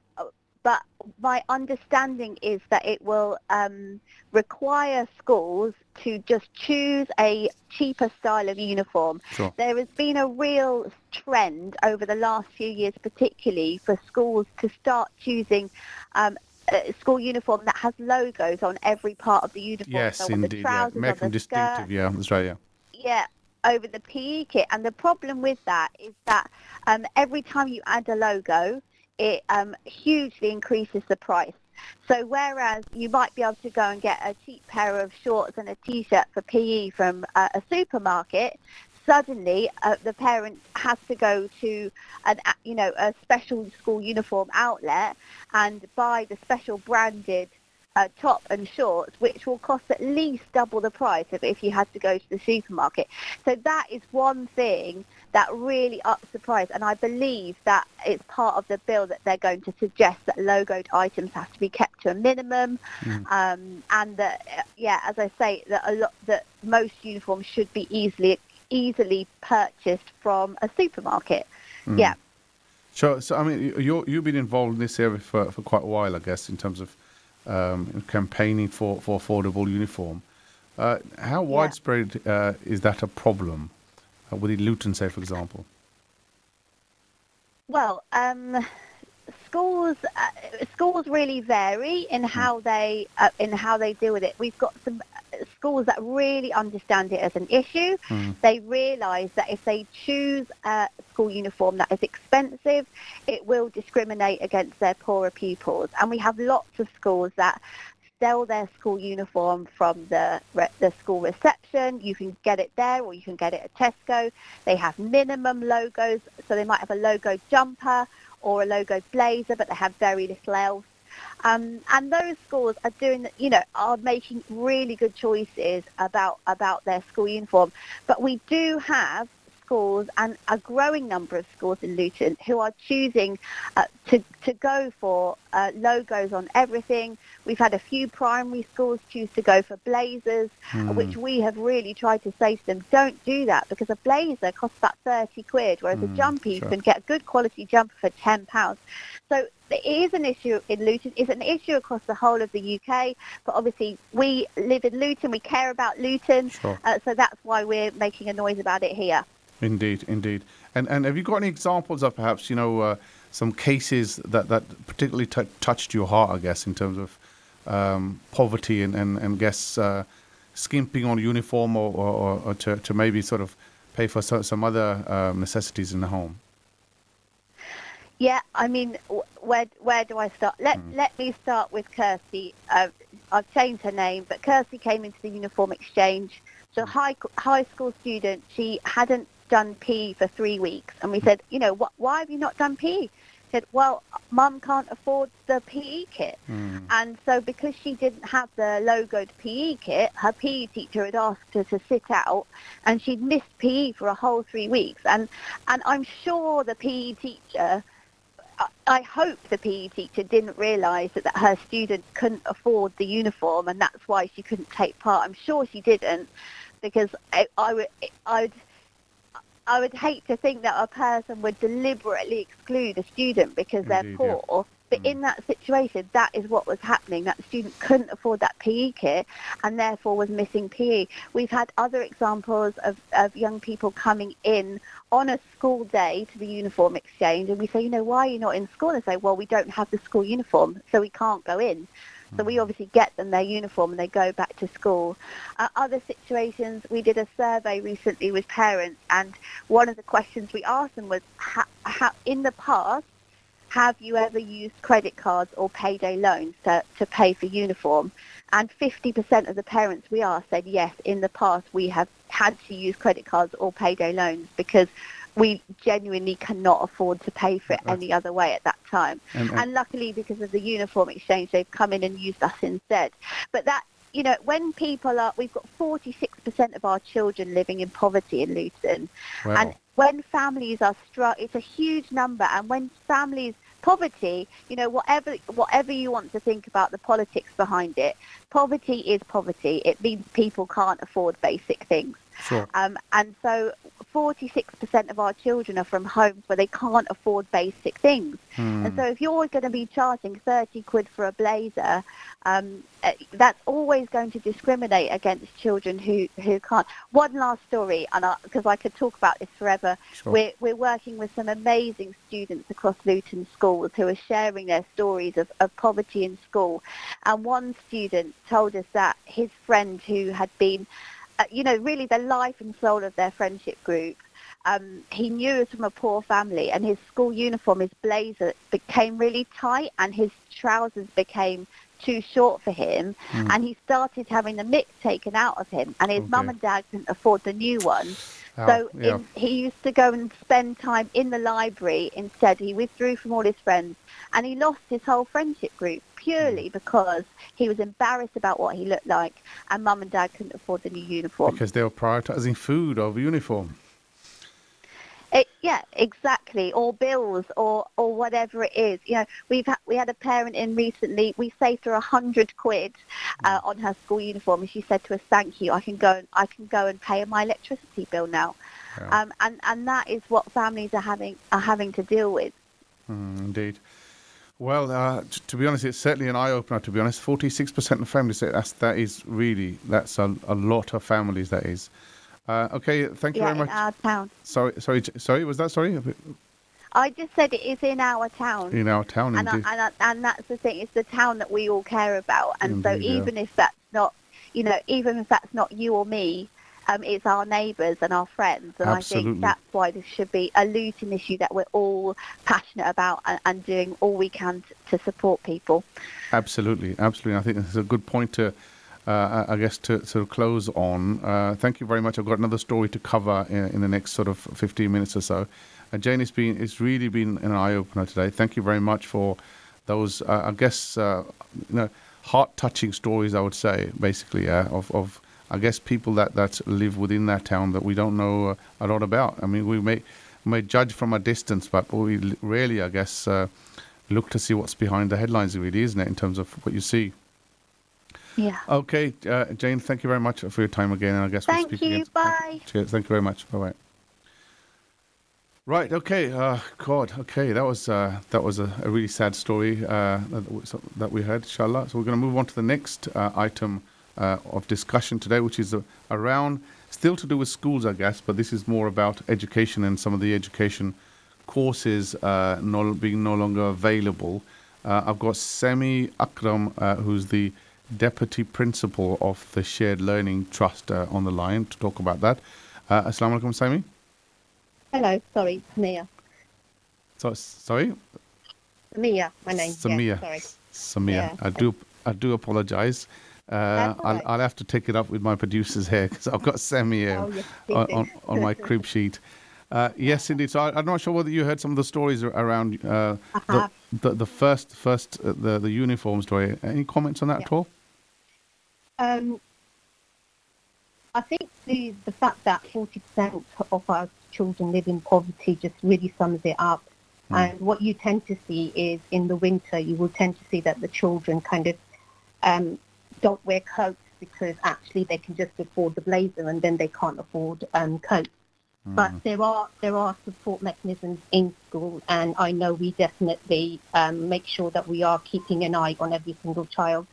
Speaker 6: but my understanding is that it will um, require schools to just choose a cheaper style of uniform.
Speaker 2: Sure.
Speaker 6: There has been a real trend over the last few years, particularly for schools to start choosing um, a school uniform that has logos on every part of the uniform.
Speaker 2: Yes,
Speaker 6: so
Speaker 2: indeed. yeah. Make them distinctive.
Speaker 6: Skirt.
Speaker 2: Yeah, that's right. Yeah.
Speaker 6: Yeah, over the PE kit. And the problem with that is that um, every time you add a logo, it um, hugely increases the price. So whereas you might be able to go and get a cheap pair of shorts and a t-shirt for PE from uh, a supermarket, suddenly uh, the parent has to go to an you know a special school uniform outlet and buy the special branded uh, top and shorts, which will cost at least double the price of if you had to go to the supermarket. So that is one thing that really ups the price, and I believe that it's part of the bill that they're going to suggest that logoed items have to be kept to a minimum, mm. um, and that yeah, as I say, that a lot that most uniforms should be easily easily purchased from a supermarket. Mm. Yeah.
Speaker 2: So, so I mean, you you've been involved in this area for, for quite a while, I guess, in terms of um, campaigning for, for affordable uniform. Uh, how widespread uh, is that a problem uh, within Luton, say, for example?
Speaker 6: Well, um, schools uh, schools really vary in hmm. how they uh, in how they deal with it. We've got some schools that really understand it as an issue. Mm. They realise that if they choose a school uniform that is expensive, it will discriminate against their poorer pupils. And we have lots of schools that sell their school uniform from the the school reception. You can get it there, or you can get it at Tesco. They have minimum logos, so they might have a logo jumper or a logo blazer, but they have very little else. Um, and those schools are doing, you know, are making really good choices about about their school uniform. But we do have schools and a growing number of schools in Luton who are choosing uh, to, to go for uh, logos on everything. We've had a few primary schools choose to go for blazers, mm. which we have really tried to say to them, don't do that because a blazer costs about 30 quid, whereas mm, a hmm, jumper, you can get a good quality jumper for £10. So it is an issue in Luton. It's an issue across the whole of the UK. But obviously, we live in Luton. We care about Luton.
Speaker 2: Sure.
Speaker 6: Uh, so that's why we're making a noise about it here.
Speaker 2: Indeed, indeed. And and have you got any examples of perhaps you know uh, some cases that that particularly t- touched your heart? I guess in terms of um, poverty and and and guess uh, skimping on uniform or, or, or to to maybe sort of pay for so, some other um, necessities in the home.
Speaker 6: Yeah, I mean, where where do I start? Let hmm. let me start with Kirsty. Uh, I've changed her name, but Kirsty came into the uniform exchange. So hmm. high high school student. She hadn't done PE for three weeks, and we said, you know, wh- why have you not done PE? She said, well, mum can't afford the PE kit, hmm. and so because she didn't have the logoed PE kit, her PE teacher had asked her to sit out, and she'd missed PE for a whole three weeks, and and I'm sure the PE teacher I- hope the PE teacher didn't realise that, that her student couldn't afford the uniform and that's why she couldn't take part. I'm sure she didn't because I, I would I would I would hate to think that a person would deliberately exclude a student because they're
Speaker 2: poor. yeah.
Speaker 6: But in that situation, that is what was happening. That student couldn't afford that PE kit and therefore was missing PE. We've had other examples of, of young people coming in on a school day to the uniform exchange and we say, you know, why are you not in school? And they say, well, we don't have the school uniform, so we can't go in. So we obviously get them their uniform and they go back to school. Uh, other situations, we did a survey recently with parents and one of the questions we asked them was, ha- in the past, have you ever used credit cards or payday loans to, to pay for uniform? And 50% of the parents we asked said yes, in the past we have had to use credit cards or payday loans because we genuinely cannot afford to pay for it
Speaker 2: That's-
Speaker 6: any other way at that time.
Speaker 2: And
Speaker 6: luckily, because of the uniform exchange, they've come in and used us instead. But that, you know, when people are, we've got 46% of our children living in poverty in Luton.
Speaker 2: Wow.
Speaker 6: And when families are struck, it's a huge number. And when families, poverty, you know, whatever whatever you want to think about the politics behind it, poverty is poverty. It means people can't afford basic things.
Speaker 2: Sure.
Speaker 6: Um, and so 46% of our children are from homes where they can't afford basic things.
Speaker 2: Hmm.
Speaker 6: And so if you're going to be charging 30 quid for a blazer, um, uh, that's always going to discriminate against children who, who can't. One last story, and because I, could talk about this forever.
Speaker 2: Sure.
Speaker 6: We're, we're working with some amazing students across Luton schools who are sharing their stories of, of poverty in school. And one student told us that his friend who had been uh, you know, really the life and soul of their friendship group. Um, he knew was from a poor family, and his school uniform, his blazer, became really tight, and his trousers became too short for him, and he started having the mick taken out of him, and his
Speaker 2: Okay.
Speaker 6: mum and dad couldn't afford the new one.
Speaker 2: Oh,
Speaker 6: so
Speaker 2: yeah.
Speaker 6: in, he used to go and spend time in the library instead. He withdrew from all his friends, and he lost his whole friendship group. Purely because he was embarrassed about what he looked like, and mum and dad couldn't afford the new uniform.
Speaker 2: Because they were prioritizing food over uniform.
Speaker 6: It, yeah, exactly. Or bills, or or whatever it is. You know, we've ha- we had a parent in recently. We saved her a hundred quid uh, on her school uniform, and she said to us, "Thank you. I can go and I can go and pay my electricity bill now."
Speaker 2: Yeah.
Speaker 6: Um, and and that is what families are having are having to deal with.
Speaker 2: Mm, indeed. Well, uh, t- to be honest, it's certainly an eye opener. To be honest, forty-six percent of families say that's that is really that's a, a lot of families. That is. Uh, okay, thank you
Speaker 6: Yeah,
Speaker 2: very
Speaker 6: in
Speaker 2: much.
Speaker 6: our town.
Speaker 2: Sorry, sorry, sorry. Was that sorry?
Speaker 6: I just said it is in our town.
Speaker 2: In our town,
Speaker 6: and, I,
Speaker 2: indeed.
Speaker 6: and, I, and that's the thing. It's the town that we all care about. And so
Speaker 2: Indeed, yeah.
Speaker 6: even if that's not, you know, even if that's not you or me, um, it's our neighbours and our friends. And I think that's why this should be a Luton issue that we're all passionate about and, and doing all we can t- to support people.
Speaker 2: Absolutely, absolutely. I think this is a good point to, uh, I guess, to sort of close on. Uh, thank you very much. I've got another story to cover in, in the next sort of 15 minutes or so. Uh, Jane, it's been it's really been an eye opener today. Thank you very much for those, uh, I guess, uh, you know, heart touching stories. I would say, basically, yeah, of of I guess people that that live within that town that we don't know uh, a lot about. I mean, we may may judge from a distance, but we really, I guess. Uh, look to see what's behind the headlines, really, isn't it, in terms of what you see?
Speaker 6: Yeah.
Speaker 2: Okay, uh, Jane, thank you very much for your time again, and I guess we'll
Speaker 6: Thank
Speaker 2: speak
Speaker 6: you.
Speaker 2: again.
Speaker 6: Bye.
Speaker 2: Cheers. Thank you very much. Bye bye. Right. Okay. Uh, God. Okay. That was uh, that was a, a really sad story uh, that, we, that we heard. Inshallah. So we're going to move on to the next uh, item uh, of discussion today, which is uh, around still to do with schools, I guess, but this is more about education and some of the education courses uh, no, being no longer available. Uh, I've got Semi Akram, uh, who's the deputy principal of the Shared Learning Trust, uh, on the line to talk about that. Uh, Assalamu alaikum, Semi.
Speaker 7: Hello, sorry, it's Mia.
Speaker 2: So, sorry.
Speaker 7: Mia, my name.
Speaker 2: Samia.
Speaker 7: Yeah, sorry.
Speaker 2: Samia.
Speaker 7: Yeah.
Speaker 2: I do I do apologize. Uh, I'll,
Speaker 7: right.
Speaker 2: I'll have to take it up with my producers here because I've got Sammy
Speaker 7: Oh, yes,
Speaker 2: on, on, on my crib sheet. Uh, yes, indeed. So I, I'm not sure whether you heard some of the stories around uh, the,
Speaker 7: have.
Speaker 2: the the first first uh, the the uniform story. Any comments on that at all?
Speaker 7: Um, I think the, the fact that 40% of our children live in poverty just really sums it up. And what you tend to see is in the winter, you will tend to see that the children kind of um, don't wear coats because actually they can just afford the blazer and then they can't afford um, coats. But there are there are support mechanisms in school, and I know we definitely um, make sure that we are keeping an eye on every single child,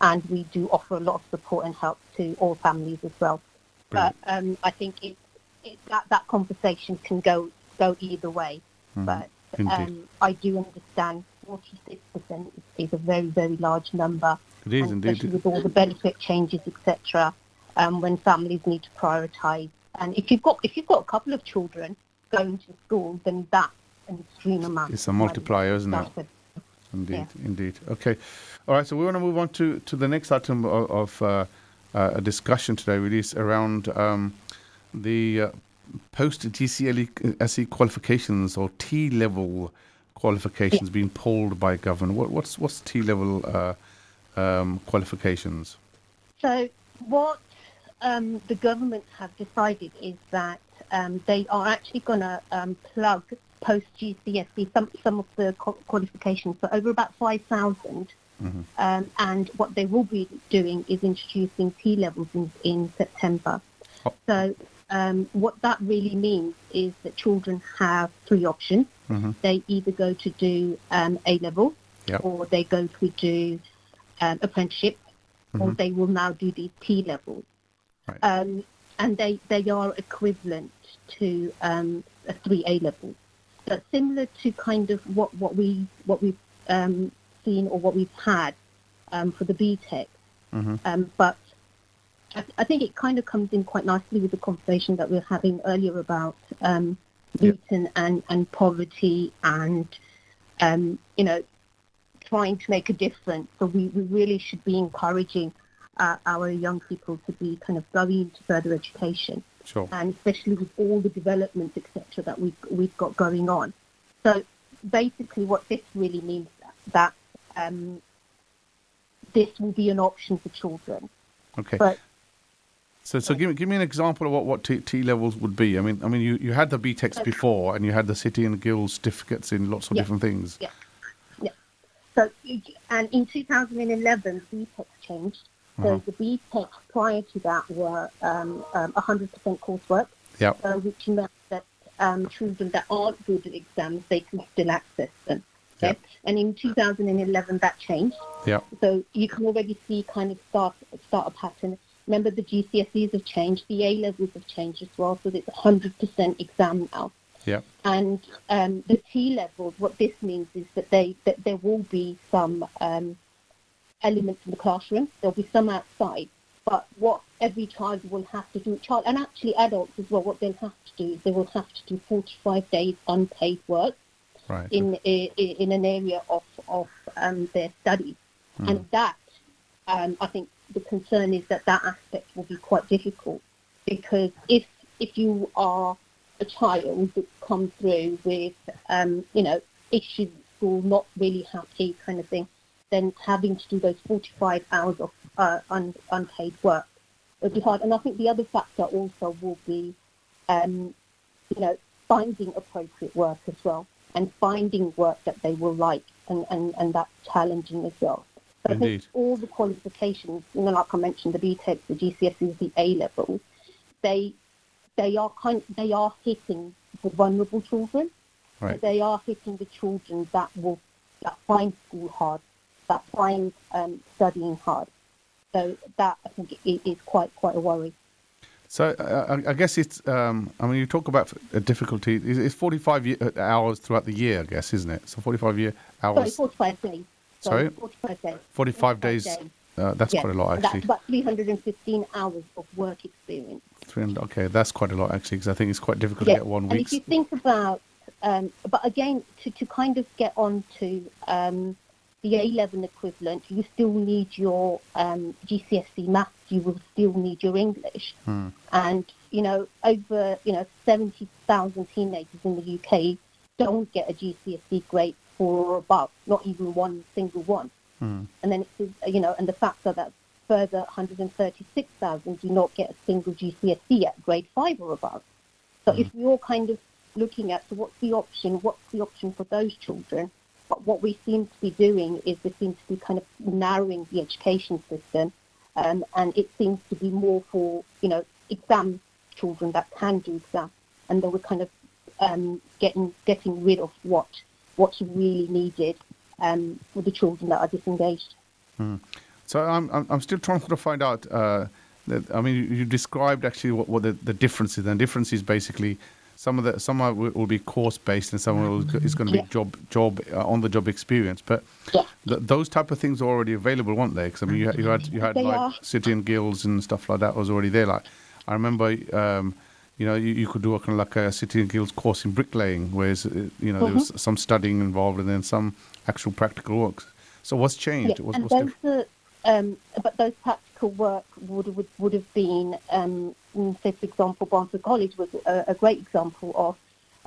Speaker 7: and we do offer a lot of support and help to all families as well. But um, I think it, it, that that conversation can go go either way. But um, I do understand 46% is a very very large number
Speaker 2: It is indeed.
Speaker 7: with all the benefit changes, etc. Um, when families need to prioritise, and if you've got if you've got a couple of children going to school, then that's an extreme amount.
Speaker 2: It's a multiplier, isn't it? Indeed,
Speaker 7: Yeah.
Speaker 2: indeed. Okay, all right. So we want to move on to, to the next item of, of uh, uh, a discussion today, really, is around um, the uh, post GCSE E qualifications or T level qualifications being pulled by government. What, what's what's T level uh, um, qualifications?
Speaker 7: So what um, the government have decided is that um, they are actually going to um, plug post GCSE some some of the qualifications for over about five thousand. Um, and what they will be doing is introducing T levels in, in September.
Speaker 2: Oh.
Speaker 7: So um, what that really means is that children have three options.
Speaker 2: Mhm.
Speaker 7: They either go to do um, A level,
Speaker 2: Yep.
Speaker 7: or they go to do um, apprenticeship, or they will now do these T levels.
Speaker 2: Right.
Speaker 7: Um, and they, they are equivalent to um, a three A level. So similar to kind of what, what we what we've um, seen or what we've had um, for the BTEC.
Speaker 2: Mhm.
Speaker 7: Um, but I, think it kind of comes in quite nicely with the conversation that we were having earlier about um,
Speaker 2: Yeah.
Speaker 7: And, and poverty and, um, you know, trying to make a difference. So we, we really should be encouraging uh, our young people to be kind of going into further education
Speaker 2: Sure.
Speaker 7: and especially with all the developments, etc., that we've, we've got going on. So basically what this really means that um, this will be an option for children.
Speaker 2: Okay.
Speaker 7: But
Speaker 2: So, so give me give me an example of what, what T, T levels would be. I mean, I mean, you, you had the BTECs before, and you had the City and Guild certificates in lots of
Speaker 7: Yeah.
Speaker 2: different things.
Speaker 7: Yeah. Yeah. So, and in 2011, BTEC changed. So
Speaker 2: Uh-huh.
Speaker 7: the BTEC prior to that were um, um, 100% coursework,
Speaker 2: Yeah.
Speaker 7: uh, which meant that um, children that aren't good at exams, they can still access them. Okay? And in 2011, that changed.
Speaker 2: Yeah.
Speaker 7: So you can already see kind of start start a pattern. Remember, the GCSEs have changed, the A levels have changed as well, so it's 100% exam now.
Speaker 2: Yeah.
Speaker 7: And um, the T levels, what this means is that they that there will be some um, elements in the classroom. There'll be some outside, but what every child will have to do, child and actually adults as well, what they'll have to do is they will have to do 45 days unpaid work
Speaker 2: Right.
Speaker 7: in i- i- in an area of of um, their studies, and that um, I think the concern is that that aspect will be quite difficult because if if you are a child that's come through with um, you know issues at school, not really happy kind of thing, then having to do those 45 hours of uh, un, unpaid work would be hard. And I think the other factor also will be um, you know, finding appropriate work as well and finding work that they will like and, and, and that's challenging as well. So I think all the qualifications, you know, like I mentioned, the BTEC, the GCSEs, the A levels, they they are kind they are hitting the vulnerable children.
Speaker 2: Right.
Speaker 7: They are hitting the children that will that find school hard, that find um, studying hard. So that I think is quite quite a worry.
Speaker 2: So uh, I I guess it's. Um, I mean, you talk about a difficulty. It's it's 45 uh, hours throughout the year, I guess, isn't it? So 45 year
Speaker 7: Sorry,
Speaker 2: hours.
Speaker 7: 45 days.
Speaker 2: Sorry?
Speaker 7: 45 days.
Speaker 2: 45 days. Uh, that's
Speaker 7: Yeah,
Speaker 2: quite a lot,
Speaker 7: That's
Speaker 2: actually.
Speaker 7: about 315 hours of work experience.
Speaker 2: 300, okay, that's quite a lot, actually, because I think it's quite difficult to get one
Speaker 7: and if you think about, um, but again, to, to kind of get on to um, the A-level equivalent, you still need your um, GCSE maths, you will still need your English.
Speaker 2: Hmm.
Speaker 7: And, you know, over, you know, 70,000 teenagers in the UK don't get a GCSE grade four or above, not even one single one.
Speaker 2: Hmm.
Speaker 7: And then, it's, you know, and the fact that that further 136,000 do not get a single GCSE at grade five or above. So if we're kind of looking at so what's the option, what's the option for those children, but what we seem to be doing is we seem to be kind of narrowing the education system, um, and it seems to be more for you know exam children that can do exam, and then we're kind of um, getting getting rid of what what's really needed um, for the children that are disengaged.
Speaker 2: So I'm, I'm, I'm still trying to find out. Uh, that, I mean, you, described actually what, what the, the difference is. And difference is basically some of the some are, will will be course based, and some will, is going to be
Speaker 7: Yeah.
Speaker 2: job job uh, on the job experience. But
Speaker 7: Yeah.
Speaker 2: th- those type of things are already available, weren't they? Because I mean, you had you had, you had
Speaker 7: They
Speaker 2: like
Speaker 7: are.
Speaker 2: city and guilds and stuff like that was already there. Like I remember. Um, you know, you, you could do a kind of like a city and guilds course in bricklaying, whereas uh, you know there was some studying involved and then some actual practical work. So what's changed?
Speaker 7: Yeah,
Speaker 2: What's,
Speaker 7: and
Speaker 2: what's
Speaker 7: those um, but those practical work would would, would have been, um, mm, say for example, Barnsley College was a, a great example of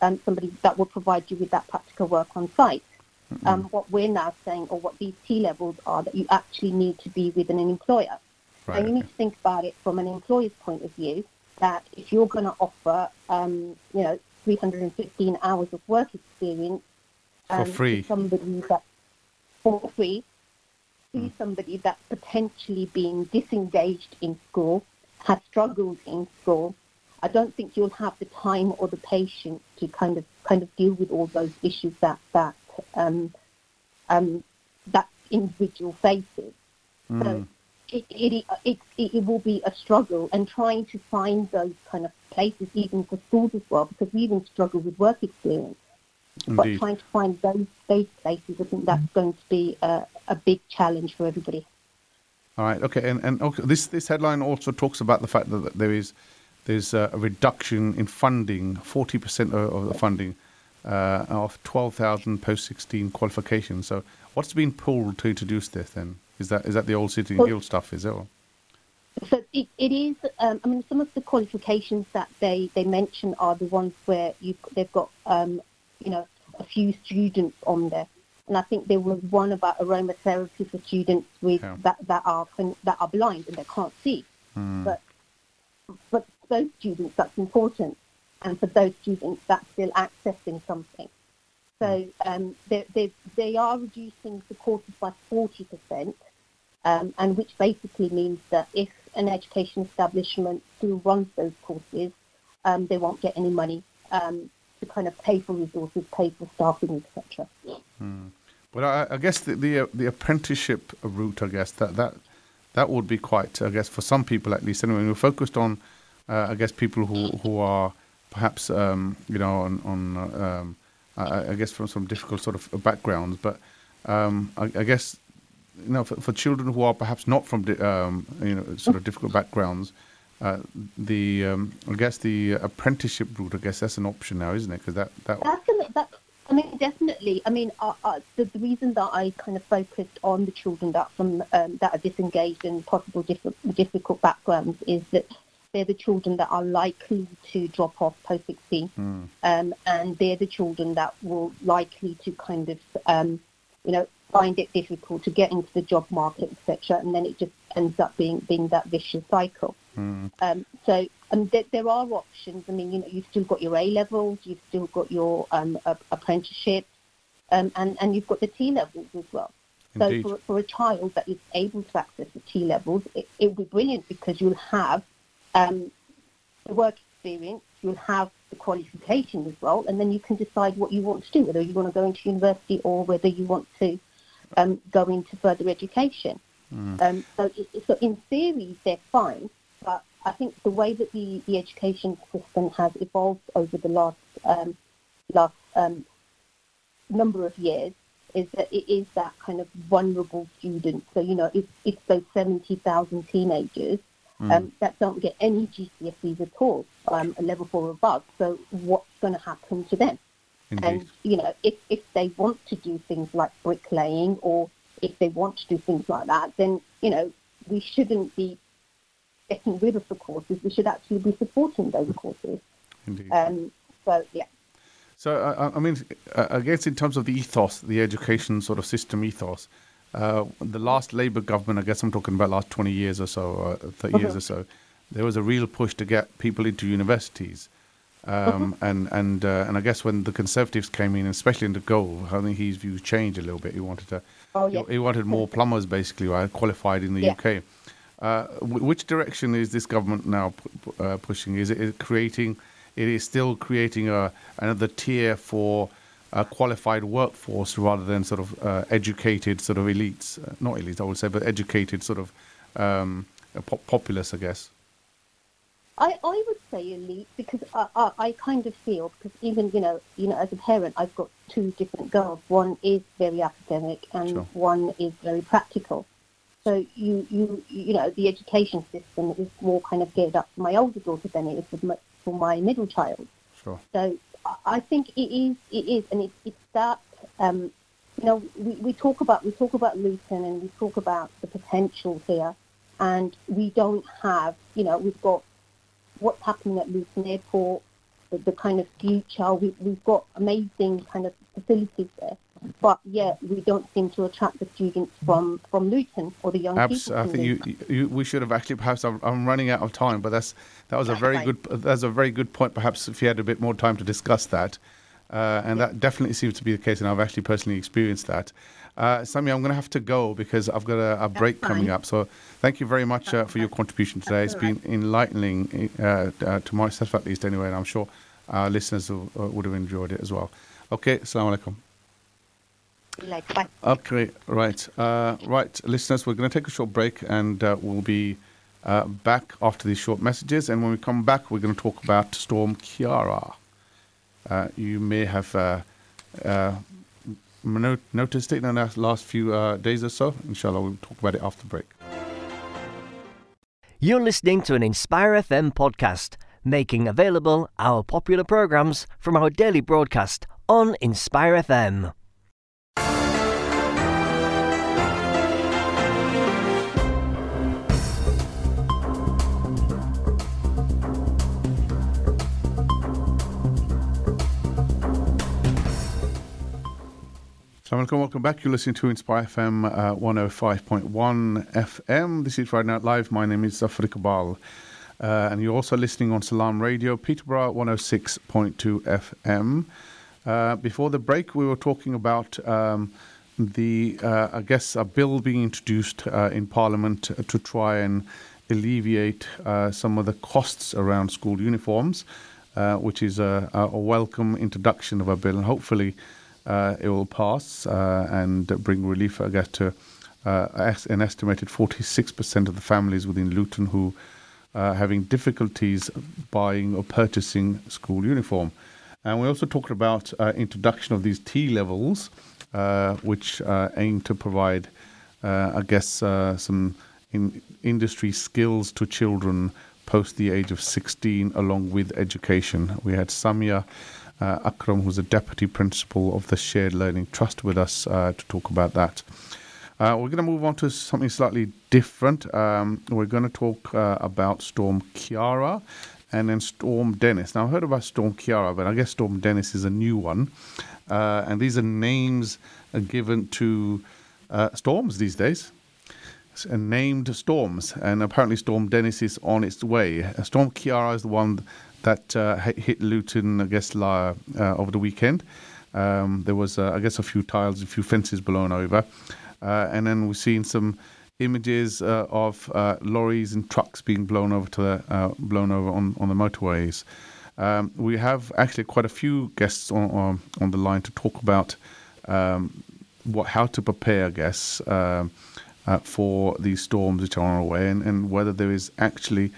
Speaker 7: um, somebody that would provide you with that practical work on site. Um, what we're now saying, or what these T levels are, that you actually need to be with an employer.
Speaker 2: Right,
Speaker 7: and you need to think about it from an employer's point of view. That if you're going to offer, um, you know, 315 hours of work experience
Speaker 2: For
Speaker 7: um, to
Speaker 2: free.
Speaker 7: somebody that for free to
Speaker 2: Hmm.
Speaker 7: somebody that's potentially been disengaged in school, has struggled in school, I don't think you'll have the time or the patience to kind of kind of deal with all those issues that that um, um, that individual faces.
Speaker 2: Hmm.
Speaker 7: So it, it, it, it, will be a struggle and trying to find those kind of places even for schools as well because we even struggle with work experience. But trying to find those those places, I think that's going to be a, a big challenge for everybody.
Speaker 2: All right. Okay. And and okay, this this headline also talks about the fact that there is there's a reduction in funding, forty percent of, of the funding uh, of twelve thousand post sixteen qualifications. So what's been pulled to introduce this? Then is that is that the old city and
Speaker 7: Well-
Speaker 2: guild stuff? Is it? Or?
Speaker 7: So it, it is. Um, I mean, some of the qualifications that they, they mention are the ones where you they've got um, you know a few students on there, and I think there was one about aromatherapy for students with
Speaker 2: Yeah.
Speaker 7: that that are that are blind and they can't see. But but for those students that's important, and for those students that's still accessing something. So um, they, they they are reducing the courses by forty percent um, and which basically means that if an education establishment still runs those courses, um, they won't get any money um, to kind of pay for resources, pay for staffing, etc.
Speaker 2: But I, I guess the, the uh, the apprenticeship route, I guess that that that would be quite, I guess, for some people at least. Anyway, we're focused on, uh, I guess, people who who are perhaps, um, you know, on on, uh, um, I, I guess from some difficult sort of backgrounds. But um, I, I guess, you know, for, for children who are perhaps not from, di- um, you know, sort of difficult backgrounds. Uh, the um, I guess the apprenticeship route. I guess that's an option now, isn't it? Because that that
Speaker 7: That's, an, that's I mean, definitely. I mean, uh, uh, the, the reason that I kind of focused on the children that from um, that are disengaged and possible diff- difficult backgrounds is that they're the children that are likely to drop off post 16, um, and they're the children that will likely to kind of, um, you know, find it difficult to get into the job market, etc., and then it just ends up being being that vicious cycle. Um, so um, there, there are options. I mean, you know, you've still got your A levels, you've still got your um, apprenticeship, um, and and you've got the T levels as well.
Speaker 2: Indeed.
Speaker 7: So for, for a child that is able to access the T levels, it, it would be brilliant because you'll have um, the work experience, you'll have the qualification as well, and then you can decide what you want to do, whether you want to go into university or whether you want to um, go into further education.
Speaker 2: Mm.
Speaker 7: Um, so, so in theory, they're fine, but I think the way that the, the education system has evolved over the last um, last um, number of years is that it is that kind of vulnerable student. So you know, it's it's those seventy thousand teenagers
Speaker 2: Mm.
Speaker 7: um, that don't get any GCSEs at all, um, a level four above. So what's going to happen to them?
Speaker 2: Indeed.
Speaker 7: And you know, if if they want to do things like bricklaying or if they want to do things like that, then you know we shouldn't be getting rid of the courses. We should actually be supporting those courses.
Speaker 2: Indeed.
Speaker 7: Um, so yeah.
Speaker 2: So, uh, I mean, I guess in terms of the ethos, the education sort of system ethos, uh, the last Labour government, I guess I'm talking about last 20 years or so, uh, 30 years
Speaker 7: Mhm.
Speaker 2: or so, there was a real push to get people into universities. Um, and and uh, and I guess when the Conservatives came in, especially in the Gove, I think his views changed a little bit. He wanted to,
Speaker 7: Oh
Speaker 2: he,
Speaker 7: yeah.
Speaker 2: he wanted more plumbers, basically, right, qualified in the
Speaker 7: Yeah.
Speaker 2: UK. Uh, wh- which direction is this government now pu- uh, pushing? Is it is it creating? It is still creating a another tier for a qualified workforce rather than sort of uh, educated sort of elites, uh, not elites, I would say, but educated sort of um, pop- populace, I guess.
Speaker 7: I, I would say elite because I, I, I kind of feel because even you know you know as a parent I've got two different girls. One is very academic and
Speaker 2: Sure.
Speaker 7: one is very practical. So you you you know the education system is more kind of geared up for my older daughter than it is for my, for my middle child.
Speaker 2: Sure.
Speaker 7: So I- think it is it is and it's it's that um, you know we, we talk about we talk about Luton and we talk about the potential here and we don't have you know we've got what's happening at Luton Airport, the, the kind of future. We, we've got amazing kind of facilities there, but yet we don't seem to attract the students from, from Luton or the young
Speaker 2: Abs-
Speaker 7: people.
Speaker 2: I think you, you, we should have actually perhaps. I'm, I'm running out of time, but that's that was a very good. That's a very good point. Perhaps if you had a bit more time to discuss that, uh, and that definitely seems to be the case, and I've actually personally experienced that. Uh, Sammy, I'm going to have to go because I've got a, a break coming up. So thank you very much uh, for your contribution today. It's been enlightening uh, uh, to myself at least, anyway, and I'm sure our listeners will, uh, would have enjoyed it as well. Okay, assalamu alaikum.
Speaker 7: Like, bye.
Speaker 2: Okay, right. Uh, right, listeners, we're going to take a short break and uh, we'll be uh, back after these short messages. And when we come back, we're going to talk about Storm Ciara. Uh, you may have uh, uh, no- noticed it in the last few uh, days or so. Inshallah, we'll talk about it after break.
Speaker 1: You're listening to an Inspire FM podcast, making available our popular programs from our daily broadcast on Inspire FM.
Speaker 2: Alaikum, welcome back. You're listening to Inspire FM uh, 105.1 FM. This is Friday Night Live. My name is Zafar Iqbal. Uh, and you're also listening on Salam Radio, Peterborough 106.2 FM. Uh, before the break, we were talking about um, the, uh, I guess, a bill being introduced uh, in Parliament to try and alleviate uh, some of the costs around school uniforms, which is a, a welcome introduction of a bill. And hopefully, it will pass uh, and bring relief, I guess, to uh, an estimated 46% of the families within Luton who are having difficulties buying or purchasing school uniform. And we also talked about uh, introduction of these T levels, uh, which uh, aim to provide, uh, I guess, uh, some in industry skills to children post the age of 16, along with education. We had Samia uh, Akram, who's a deputy principal of the Shared Learning Trust, with us uh, to talk about that. Uh, we're going to move on to something slightly different. Um, we're going to talk uh, about Storm Ciara and then Storm Dennis. Now, I heard about Storm Ciara, but I guess Storm Dennis is a new one. Uh, and these are names uh, given to storms these days. Named storms, and apparently Storm Dennis is on its way. Storm Ciara is the one that uh, hit- Luton, I guess, uh, over the weekend. Um, there was, uh, I guess, a few tiles, a few fences blown over, uh, and then we've seen some images uh, of uh, lorries and trucks being blown over to the uh, blown over on, on the motorways. Um, we have actually quite a few guests on on, on the line to talk about um, what how to prepare, I guess, um, uh, for these storms which are on our way, and, and whether there is actually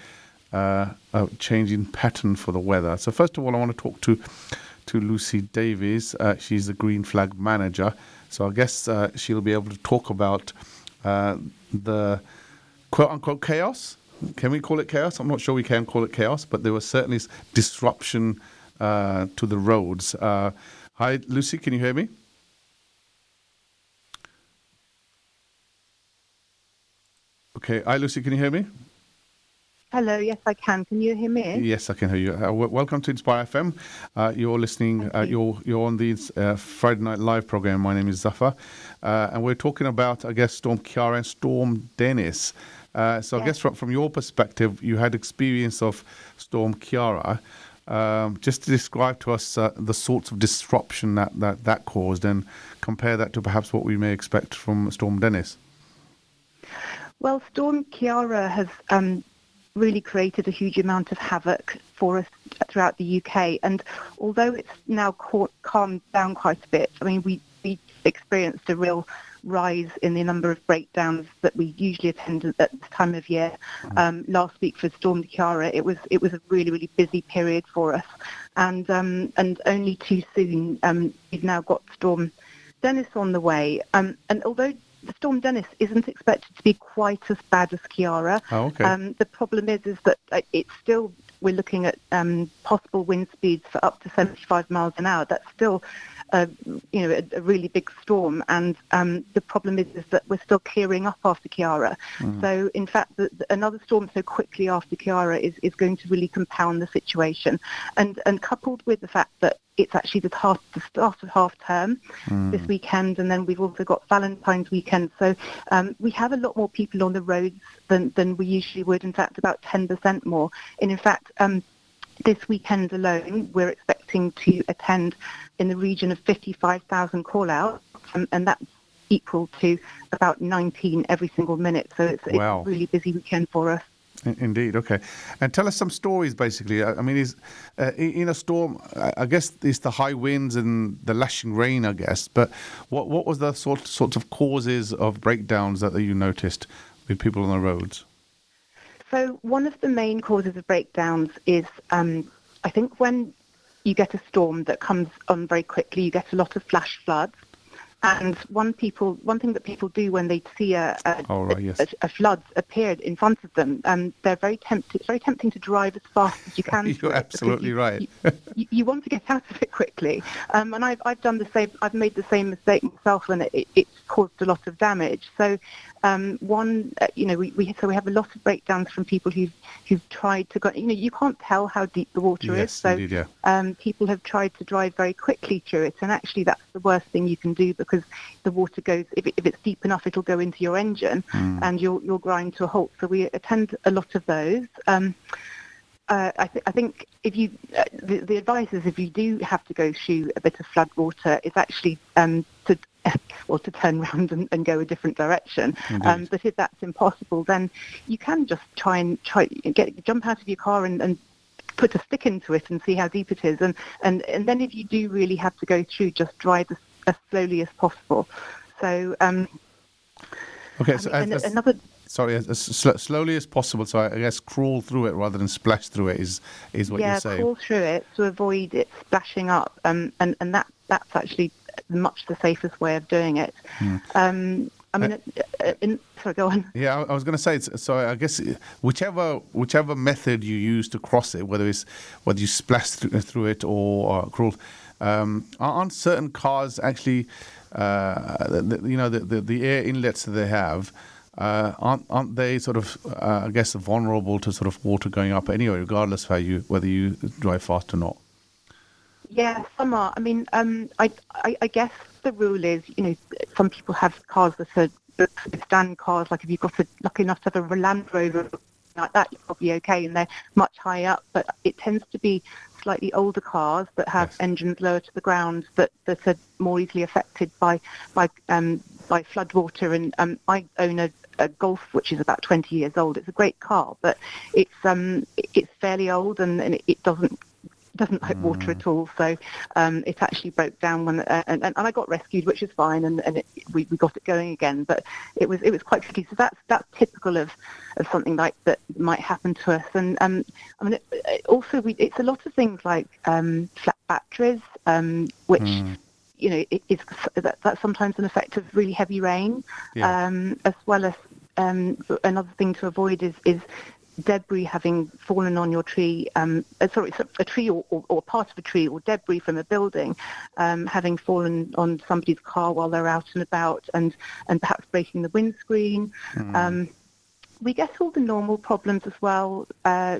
Speaker 2: uh, a changing pattern for the weather. So first of all, I want to talk to to Lucy Davies. Uh, she's the Green Flag manager. So I guess uh, she'll be able to talk about uh, the quote unquote chaos. Can we call it chaos? I'm not sure we can call it chaos, but there was certainly disruption uh, to the roads. Uh, hi, Lucy, can you hear me? Okay, hi, Lucy, can you hear me?
Speaker 8: Hello, yes, I can. Can you hear me?
Speaker 2: Yes, I can hear you. Uh, w- welcome to Inspire FM. Uh, you're listening. Uh, you're you're on the uh, Friday Night Live program. My name is Zafar, uh, and we're talking about, I guess, Storm Ciara and Storm Dennis. Uh, so, I guess from from your perspective, you had experience of Storm Ciara. Um, just to describe to us the sorts of disruption that, that that caused, and compare that to perhaps what we may expect from Storm Dennis.
Speaker 8: Well, Storm Ciara has um, really created a huge amount of havoc for us throughout the UK. And although it's now caught, calmed down quite a bit, I mean, we, we experienced a real rise in the number of breakdowns that we usually attend at this time of year. Mm-hmm. Um, last week for Storm Ciara, it was it was a really really busy period for us, and um, and only too soon um, we've now got Storm Dennis on the way. Um, and although Storm Dennis isn't expected to be quite as bad as Ciara.
Speaker 2: Oh, okay.
Speaker 8: Um, the problem is, is that it's still we're looking at um, possible wind speeds for up to 75 miles an hour. That's still a, you know, a, a really big storm. And um, the problem is, is that we're still clearing up after Ciara. Mm. So, in fact, the, the, another storm so quickly after Ciara is, is going to really compound the situation. And, and coupled with the fact that it's actually the, half, the start of half term mm. this weekend, and then we've also got Valentine's weekend. So um, we have a lot more people on the roads than, than we usually would. In fact, about 10% more. And in fact, um, this weekend alone, we're expecting to attend in the region of 55,000 call-outs, um, and that's equal to about 19 every single minute. So it's, wow. it's a really busy weekend for us.
Speaker 2: Indeed. Okay. And tell us some stories, basically. I mean, is uh, in a storm, I guess it's the high winds and the lashing rain, I guess. But what what was the sort sorts of causes of breakdowns that you noticed with people on the roads?
Speaker 8: So one of the main causes of breakdowns is, um, I think, when you get a storm that comes on very quickly, you get a lot of flash floods. And one people, one thing that people do when they see a, a,
Speaker 2: oh, right, yes.
Speaker 8: a, a flood appeared in front of them, um, they're very tempted. It's very tempting to drive as fast as you can.
Speaker 2: You're absolutely
Speaker 8: you,
Speaker 2: right.
Speaker 8: you, you, want to get out of it quickly, um, and I've I've done the same. I've made the same mistake myself and it, it, it's caused a lot of damage. So um, one, uh, you know, we, we, so we have a lot of breakdowns from people who've who've tried to go. You know, you can't tell how deep the water
Speaker 2: yes,
Speaker 8: is, so
Speaker 2: indeed, yeah.
Speaker 8: um, people have tried to drive very quickly through it, and actually that's the worst thing you can do because the water goes. If, it, if it's deep enough, it'll go into your engine, mm. and you'll you'll grind to a halt. So we attend a lot of those. Um, uh, I, th- I, think if you, uh, the, the, advice is if you do have to go through a bit of flood water, is actually um, to or to turn around and, and go a different direction. Um, but if that's impossible, then you can just try and try get jump out of your car and, and put a stick into it and see how deep it is. And, and, and then if you do really have to go through, just drive as, as slowly as possible. So, um,
Speaker 2: okay, so
Speaker 8: I mean,
Speaker 2: as,
Speaker 8: another.
Speaker 2: Sorry, as, as sl- slowly as possible. So I guess crawl through it rather than splash through it is is what
Speaker 8: yeah,
Speaker 2: you're saying.
Speaker 8: Yeah, crawl through it to avoid it splashing up, um, and and that that's actually much the safest way of doing it. Mm. Um, I mean, uh, uh, in, sorry, go on.
Speaker 2: Yeah, I, I was going to say. So I guess whichever whichever method you use to cross it, whether it's whether you splash through, through it or, or crawl, um, aren't certain cars actually, uh, the, you know, the, the, the air inlets that they have. Uh, aren't aren't they sort of uh, I guess vulnerable to sort of water going up anyway, regardless of how you whether you drive fast or not?
Speaker 8: Yeah, some are. I mean, um, I, I, I guess the rule is, you know, some people have cars that are stand cars. Like if you've got a, lucky enough to have a Land Rover like that, you're probably okay, and they're much higher up. But it tends to be slightly older cars that have yes. engines lower to the ground that, that are more easily affected by by um, by floodwater. And um, I own a, a Golf which is about 20 years old. It's a great car, but it's um, it's fairly old and, and it doesn't doesn't like water
Speaker 2: Mm.
Speaker 8: at all. So um, it actually broke down when uh, and, and I got rescued, which is fine, and, and it, we, we got it going again. But it was it was quite tricky. So that's that's typical of, of something like that might happen to us. And um, I mean, it, it also we, it's a lot of things like um, flat batteries, um, which
Speaker 2: Mm.
Speaker 8: you know it, it's that, that's sometimes an effect of really heavy rain,
Speaker 2: Yeah.
Speaker 8: um, as well as um, another thing to avoid is is debris having fallen on your tree, um, uh, sorry, a tree or, or, or part of a tree or debris from a building um, having fallen on somebody's car while they're out and about and, and perhaps breaking the windscreen. Um, we get all the normal problems as well, uh,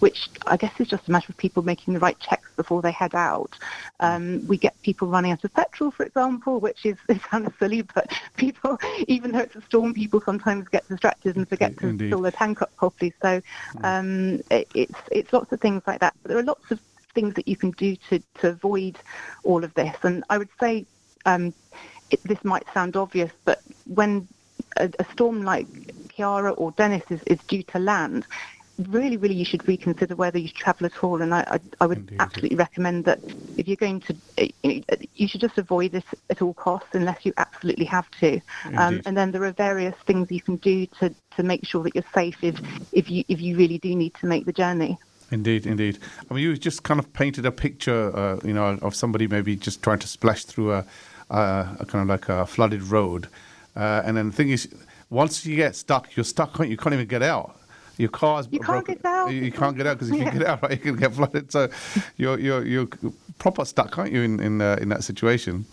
Speaker 8: which I guess is just a matter of people making the right checks before they head out. Um, we get people running out of petrol, for example, which is it sounds silly, but people, even though it's a storm, people sometimes get distracted and forget to
Speaker 2: Indeed.
Speaker 8: fill their tank up properly. So um, it, it's it's lots of things like that. But there are lots of things that you can do to, to avoid all of this. And I would say um, it, this might sound obvious, but when a, a storm like Ciara or Dennis is, is due to land, really, really, you should reconsider whether you travel at all. And I, I, I would
Speaker 2: Indeed.
Speaker 8: absolutely recommend that if you're going to, you, know, you should just avoid this at all costs unless you absolutely have to. Um, and then there are various things you can do to, to make sure that you're safe if, if you if you really do need to make the journey.
Speaker 2: Indeed, indeed. I mean, you just kind of painted a picture, uh, you know, of somebody maybe just trying to splash through a, a, a kind of like a flooded road, uh, and then the thing is, once you get stuck, you're stuck. can't You can't even get out. Your car's
Speaker 8: You can't
Speaker 2: broken.
Speaker 8: get out.
Speaker 2: You, you can't get out because if
Speaker 8: Yeah.
Speaker 2: you get out, right, you can get flooded. So you're you're you're proper stuck, aren't you, in in uh, in that situation?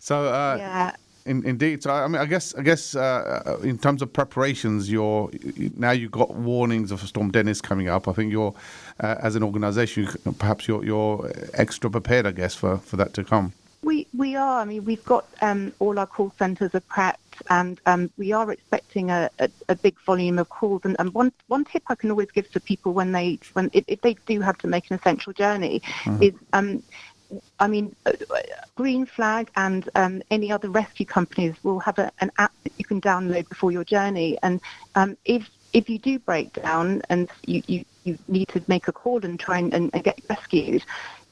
Speaker 2: So uh,
Speaker 8: yeah.
Speaker 2: in, indeed. So I mean, I guess I guess uh, in terms of preparations, you're now you've got warnings of Storm Dennis coming up. I think you're uh, as an organisation, perhaps you're you're extra prepared, I guess, for, for that to come.
Speaker 8: We we are. I mean, we've got um, all our call centres are prepped, and um, we are expecting a, a, a big volume of calls. And, and one one tip I can always give to people when they when if, if they do have to make an essential journey is. Um, I mean, uh, Green Flag and um, any other rescue companies will have a, an app that you can download before your journey. And um, if if you do break down and you, you, you need to make a call and try and, and, and get rescued,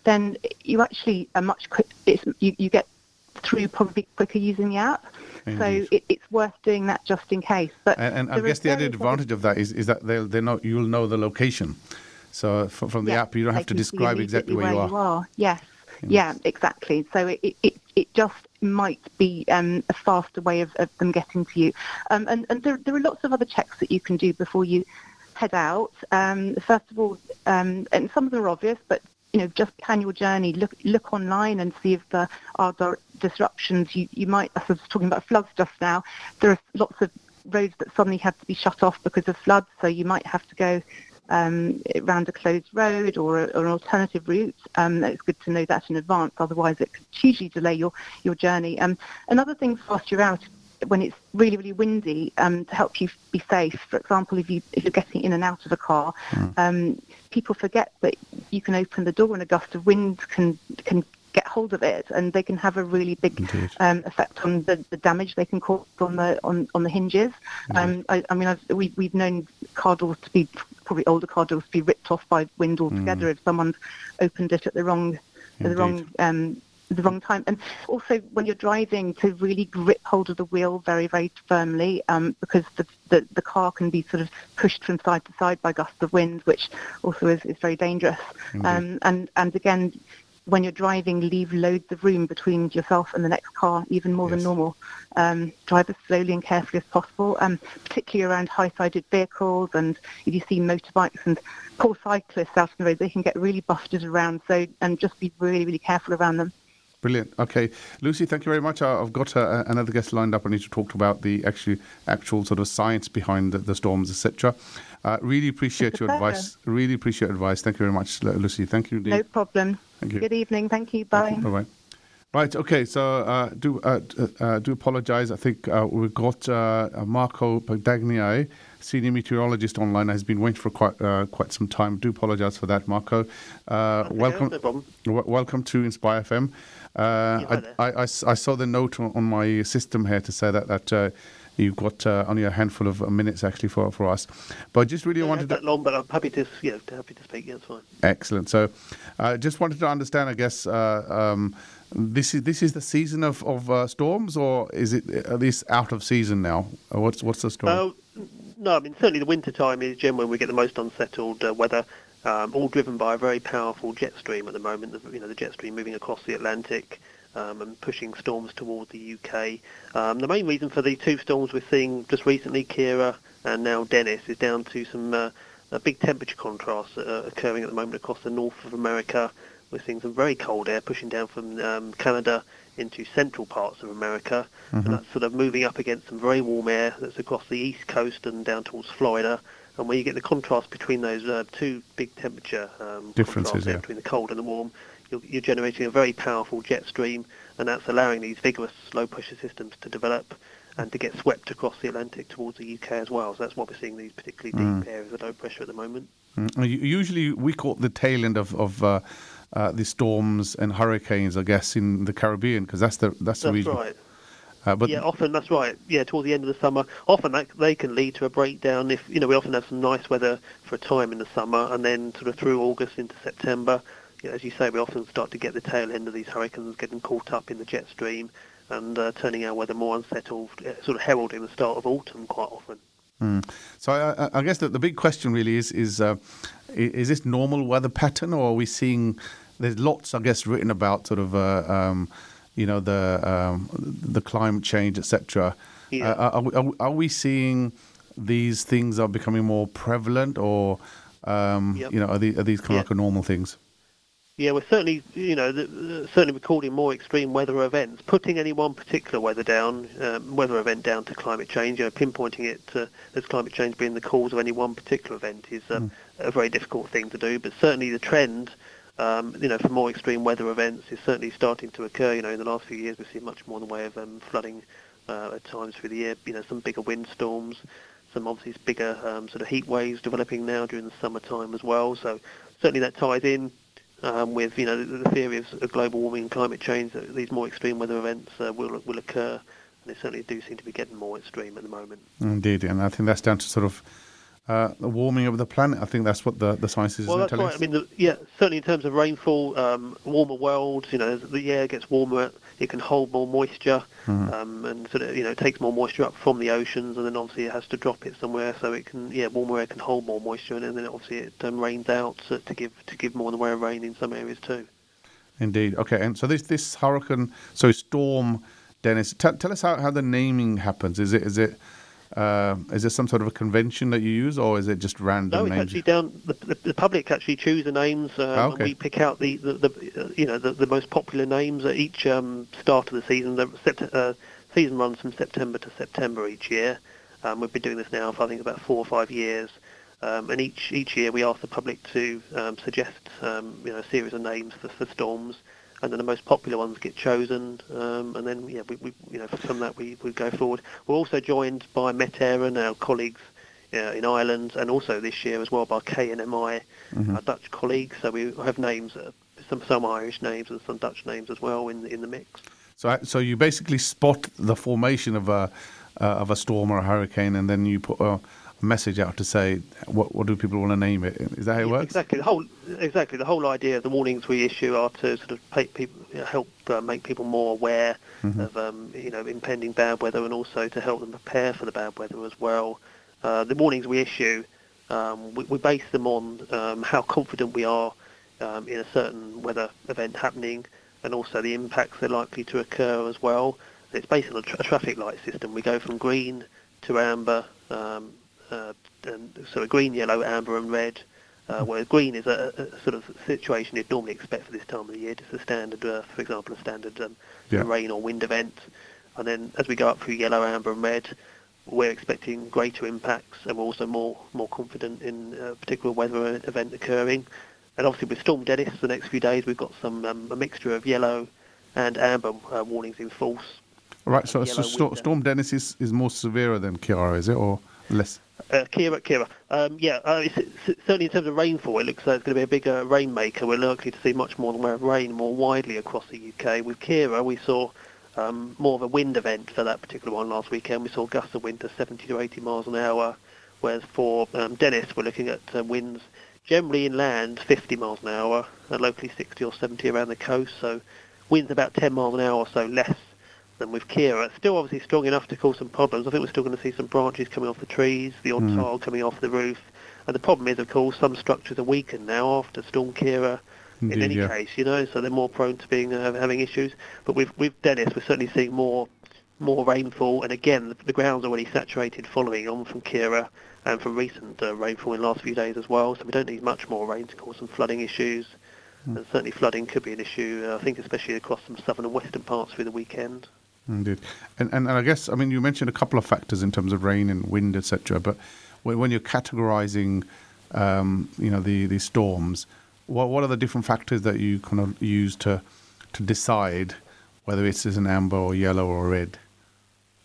Speaker 8: then you actually are much quick. It's, you, you get through probably quicker using the app.
Speaker 2: Indeed.
Speaker 8: So it, it's worth doing that just in case. But
Speaker 2: And, and I guess the added
Speaker 8: other-
Speaker 2: advantage of that is, is that they'll they know you'll know the location. So from, from the
Speaker 8: Yeah,
Speaker 2: app, you don't have to describe exactly
Speaker 8: immediately
Speaker 2: where you are.
Speaker 8: Yes, yeah, exactly. So it, it, it, it just might be um, a faster way of, of them getting to you. Um, and and there, there are lots of other checks that you can do before you head out. Um, first of all, um, and some of them are obvious, but you know, just plan your journey. Look look online and see if there are disruptions. You you might. I was talking about floods just now. There are lots of roads that suddenly have to be shut off because of floods, so you might have to go um, around a closed road or, a, or an alternative route. Um, it's good to know that in advance, otherwise it could hugely delay your, your journey. Um, another thing whilst you're out, when it's really, really windy, um, to help you be safe, for example, if, you, if you're getting in and out of a car, um, people forget that you can open the door and a gust of wind can, can get hold of it and they can have a really big um, effect on the, the damage they can cause on the on, on the hinges. Um, I, I mean, I've, we, we've known car doors to be probably older car doors to be ripped off by wind altogether if someone's opened it at the wrong at the wrong um, the wrong time. And also when you're driving, to really grip hold of the wheel very very firmly um, because the, the the car can be sort of pushed from side to side by gusts of wind, which also is, is very dangerous. Um, and and again when you're driving, leave loads of room between yourself and the next car, even more
Speaker 2: Yes.
Speaker 8: than normal. Um, drive as slowly and carefully as possible, um, particularly around high-sided vehicles. And if you see motorbikes and poor cyclists out on the road, they can get really buffeted around. So, and just be really, really careful around them.
Speaker 2: Brilliant. Okay, Lucy, thank you very much. I've got uh, another guest lined up. I need to talk about the actually actual sort of science behind the, the storms, etc. Uh, really appreciate your
Speaker 8: pleasure.
Speaker 2: advice. Really appreciate your advice. Thank you very much, Lucy. Thank you indeed.
Speaker 8: No problem.
Speaker 2: Thank you.
Speaker 8: Good evening. Thank you. Bye.
Speaker 2: Bye bye. Right. Okay. So uh, do uh, uh, do apologise. I think uh, we've got uh, Marco Petagna, senior meteorologist online, has been waiting for quite uh, quite some time. Do apologise for that, Marco. Uh, welcome.
Speaker 9: no
Speaker 2: w- welcome to Inspire FM. Uh, I. I, I I saw the note on, on my system here to say that that uh, you've got uh, only a handful of minutes actually for, for us. But I just really wanted
Speaker 9: have
Speaker 2: to.
Speaker 9: long, but I'm happy to yeah happy to speak. Yeah, fine.
Speaker 2: Excellent. So, uh, just wanted to understand, I guess, uh, um, this is this is the season of of uh, storms, or is it at least out of season now? Uh, What's what's the story?
Speaker 9: Uh, no, I mean certainly the winter time is generally when we get the most unsettled uh, weather. Um, all driven by a very powerful jet stream at the moment. The, you know, the jet stream moving across the Atlantic um, and pushing storms towards the UK. Um, the main reason for the two storms we're seeing just recently, Ciara and now Dennis, is down to some uh, uh, big temperature contrasts are occurring at the moment across the north of America. We're seeing some very cold air pushing down from um, Canada into central parts of America, and that's sort of moving up against some very warm air that's across the east coast and down towards Florida. And when you get the contrast between those uh, two big temperature um,
Speaker 2: Differences, yeah.
Speaker 9: between the cold and the warm, you're, you're generating a very powerful jet stream, and that's allowing these vigorous low pressure systems to develop and to get swept across the Atlantic towards the UK as well. So that's why we're seeing these particularly deep areas of low pressure at the moment.
Speaker 2: Mm, Usually, we caught the tail end of of uh, uh, the storms and hurricanes, I guess, in the Caribbean, because that's the that's the
Speaker 9: That's
Speaker 2: region.
Speaker 9: right.
Speaker 2: Uh, but
Speaker 9: yeah, often that's right. Yeah, towards the end of the summer, often that, they can lead to a breakdown. If you know, we often have some nice weather for a time in the summer, and then sort of through August into September, you know, as you say, we often start to get the tail end of these hurricanes getting caught up in the jet stream and uh, turning our weather more unsettled, uh, sort of heralding the start of autumn quite often.
Speaker 2: So I, I- I guess that the big question really is is uh, is this normal weather pattern, or are we seeing? There's lots, I guess, written about sort of uh, um, you know the um, the climate change, etc.
Speaker 9: Yeah.
Speaker 2: Uh, are, we- are, are we seeing these things are becoming more prevalent, or um,
Speaker 9: Yep.
Speaker 2: you know are these, are these kind of like a normal things?
Speaker 9: Yeah, we're certainly, you know, certainly recording more extreme weather events. Putting any one particular weather down, um, weather event down to climate change, you know, pinpointing it to, as climate change being the cause of any one particular event is um, a very difficult thing to do. But certainly the trend, um, you know, for more extreme weather events is certainly starting to occur. You know, in the last few years we've seen much more in the way of um, flooding uh, at times through the year. You know, some bigger windstorms, some obviously bigger um, sort of heat waves developing now during the summertime as well. So certainly that ties in um, with you know the, the theory of, of global warming and climate change that these more extreme weather events uh, will will occur, and they certainly do seem to be getting more extreme at the moment.
Speaker 2: Indeed, and I think that's down to sort of uh, the warming of the planet. I think that's what the the
Speaker 9: Well,
Speaker 2: are
Speaker 9: that's
Speaker 2: telling
Speaker 9: right.
Speaker 2: us.
Speaker 9: I mean, the, yeah, certainly in terms of rainfall, um, warmer worlds. You know, as the air gets warmer, it can hold more moisture,
Speaker 2: Mm-hmm.
Speaker 9: um, and sort of you know it takes more moisture up from the oceans, and then obviously it has to drop it somewhere, so it can yeah warmer air can hold more moisture, and then obviously it um, rains out uh, to give to give more in the way of rain in some areas too.
Speaker 2: Indeed. Okay, and so this this hurricane, so storm, Dennis. Tell tell us how, how the naming happens. Is it is it uh, is there some sort of a convention that you use, or is it just random
Speaker 9: No, it's
Speaker 2: names?
Speaker 9: actually down. The, the, the public actually choose the names, um,
Speaker 2: Ah, okay.
Speaker 9: and we pick out the, the, the you know the, the most popular names at each um, start of the season. The sept- uh, season runs from September to September each year. Um, we've been doing this now for I think about four or five years, um, and each each year we ask the public to um, suggest um, you know a series of names for, for storms, and then the most popular ones get chosen, um, and then yeah we, we you know from that we, we go forward. We're also joined by Met Éireann and our colleagues uh, in Ireland, and also this year as well by KNMI, our Dutch colleagues. So we have names, uh, some some Irish names and some Dutch names as well in in the mix.
Speaker 2: So so you basically spot the formation of a uh, of a storm or a hurricane, and then you put a message out to say what what do people want to name it? Is that how it
Speaker 9: Yeah,
Speaker 2: works?
Speaker 9: Exactly. The whole exactly the whole idea of the warnings we issue are to sort of people you know, help uh, make people more aware of um, you know impending bad weather and also to help them prepare for the bad weather as well. Uh, the warnings we issue, um, we, we base them on um, how confident we are um, in a certain weather event happening and also the impacts they're likely to occur as well. It's based on a, tra- a traffic light system. We go from green to amber, um, uh, and so green, yellow, amber, and red. Uh, whereas green is a, a sort of situation you'd normally expect for this time of the year, just a standard, uh, for example, a standard um,
Speaker 2: Yeah.
Speaker 9: rain or wind event. And then as we go up through yellow, amber, and red, we're expecting greater impacts, and we're also more more confident in a particular weather event occurring. And obviously with Storm Dennis, the next few days we've got some um, a mixture of yellow and amber uh, warnings in force.
Speaker 2: Right. So, so
Speaker 9: yellow
Speaker 2: Sto-
Speaker 9: winter.
Speaker 2: Storm Dennis is, is more severe than Ciara, is it, or less?
Speaker 9: Uh, Ciara, Ciara. Um, yeah, uh, it's, certainly in terms of rainfall, it looks like it's going to be a bigger rainmaker. We're likely to see much more rain more widely across the UK. With Ciara, we saw um, more of a wind event for that particular one last weekend. We saw gusts of wind to 70 to 80 miles an hour, whereas for um, Dennis we're looking at uh, winds generally inland 50 miles an hour, and locally 60 or 70 around the coast. So winds about 10 miles an hour or so less than with Ciara. Still obviously strong enough to cause some problems. I think we're still going to see some branches coming off the trees, the odd
Speaker 2: Mm.
Speaker 9: tile coming off the roof. And the problem is, of course, some structures are weakened now after Storm Ciara. in any
Speaker 2: yeah.
Speaker 9: case, you know, so they're more prone to being uh, having issues. But with with Dennis, we're certainly seeing more more rainfall, and again, the, the ground's already saturated following on from Ciara and from recent uh, rainfall in the last few days as well. So we don't need much more rain to cause some flooding issues.
Speaker 2: Hmm.
Speaker 9: And certainly flooding could be an issue, uh, I think, especially across some southern and western parts through the weekend.
Speaker 2: Indeed. And, and, and I guess, I mean, you mentioned a couple of factors in terms of rain and wind, etc. But when, when you're categorizing, um, you know, the, the storms, what, what are the different factors that you kind of use to, to decide whether it's an amber or yellow or red?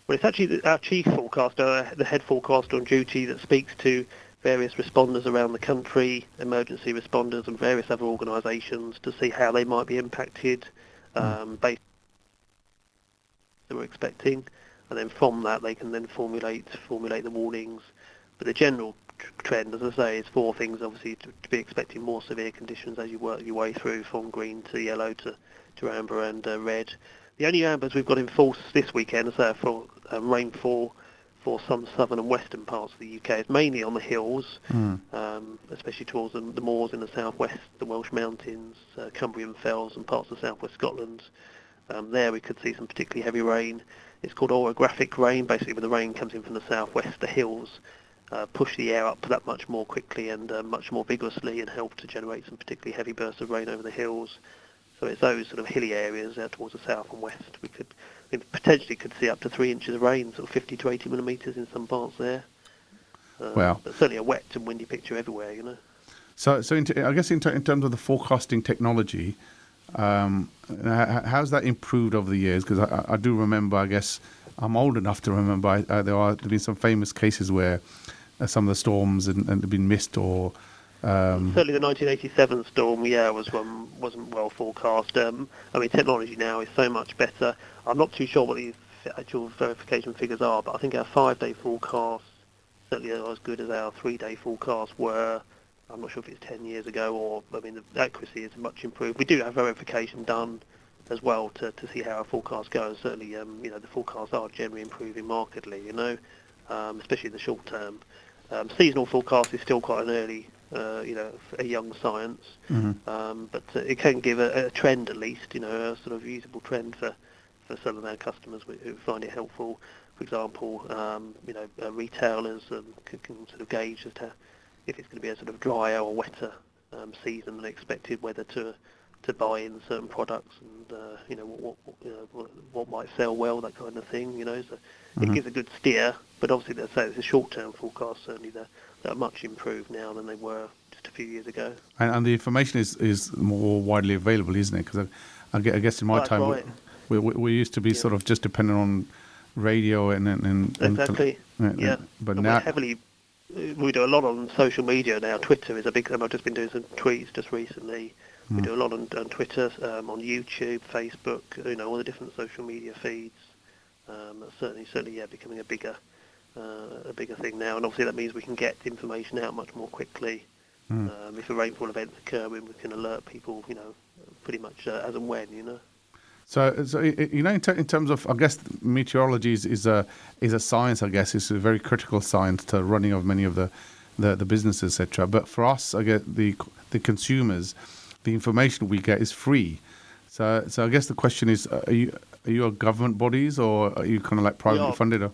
Speaker 9: Well, it's actually the- our chief forecaster, the head forecaster on duty, that speaks to various responders around the country, emergency responders and various other organisations to see how they might be impacted um, based that we're expecting, and then from that they can then formulate formulate the warnings. But the general trend, as I say, is four things. Obviously, to, to be expecting more severe conditions as you work your way through from green to yellow to, to amber and uh, red. The only ambers we've got in force this weekend is uh, for um, rainfall for some southern and western parts of the UK. It's mainly on the hills,
Speaker 2: Mm.
Speaker 9: um, especially towards the, the moors in the southwest, the Welsh mountains, uh, Cumbrian fells, and parts of southwest Scotland. Um, there we could see some particularly heavy rain. It's called orographic rain. Basically, when the rain comes in from the southwest, the hills uh, push the air up that much more quickly and uh, much more vigorously and help to generate some particularly heavy bursts of rain over the hills. So it's those sort of hilly areas out towards the south and west. We could we potentially could see up to three inches of rain, sort of 50 to 80 millimetres in some parts there. Uh,
Speaker 2: Wow.
Speaker 9: But certainly a wet and windy picture everywhere, you know.
Speaker 2: So, so in t- I guess in, t- in terms of the forecasting technology, um, how's that improved over the years? Because I, I- do remember, I guess I'm old enough to remember uh, there have been some famous cases where uh, some of the storms and, and have been missed or um,
Speaker 9: Certainly, the 1987 storm, yeah, was one wasn't well forecast. Um, I mean, technology now is so much better. I'm not too sure what the actual verification figures are, but I think our five-day forecasts certainly are as good as our three-day forecasts were. I'm not sure if it's 10 years ago or, I mean, the accuracy is much improved. We do have verification done as well to, to see how our forecasts go. And certainly, um, you know, the forecasts are generally improving markedly, you know, um, especially in the short term. Um, seasonal forecast is still quite an early, uh, you know, a young science,
Speaker 2: Mhm.
Speaker 9: um, but uh, it can give a, a trend at least, you know, a sort of usable trend for, for some of our customers who who find it helpful. For example, um, you know, uh, retailers um, can, can sort of gauge as to if it's going to be a sort of drier or wetter um, season than expected, whether to to buy in certain products and uh, you know what what, you know, what what might sell well, that kind of thing. You know, so it
Speaker 2: Mhm.
Speaker 9: gives a good steer. But obviously, let's say it's a short-term forecast. Certainly, they're, they're much improved now than they were just a few years ago.
Speaker 2: and, and the information is, is more widely available, isn't it? Because I, I guess in my
Speaker 9: Right,
Speaker 2: time
Speaker 9: right.
Speaker 2: we, we, we used to be
Speaker 9: Yeah.
Speaker 2: sort of just dependent on radio and and, and
Speaker 9: Exactly.
Speaker 2: and-
Speaker 9: Yeah.
Speaker 2: But now
Speaker 9: heavily, we do a lot on social media now. Twitter is a big. and I've just been doing some tweets just recently. We
Speaker 2: Mm.
Speaker 9: do a lot on, on Twitter, um, on YouTube, Facebook. You know, all the different social media feeds. Um, certainly, certainly, yeah, becoming a bigger, uh, a bigger thing now. And obviously, that means we can get information out much more quickly.
Speaker 2: Mm.
Speaker 9: Um, if a rainfall event's occurring, we can alert people. You know, pretty much uh, as and when. You know.
Speaker 2: So, so you know, in, ter- in terms of, I guess meteorology is, is a is a science. I guess it's a very critical science to running of many of the the, the businesses, etc. But for us, I guess the the consumers, the information we get is free. So, so I guess the question is, uh, are you are you a government bodies or are you kind of like privately funded? Or?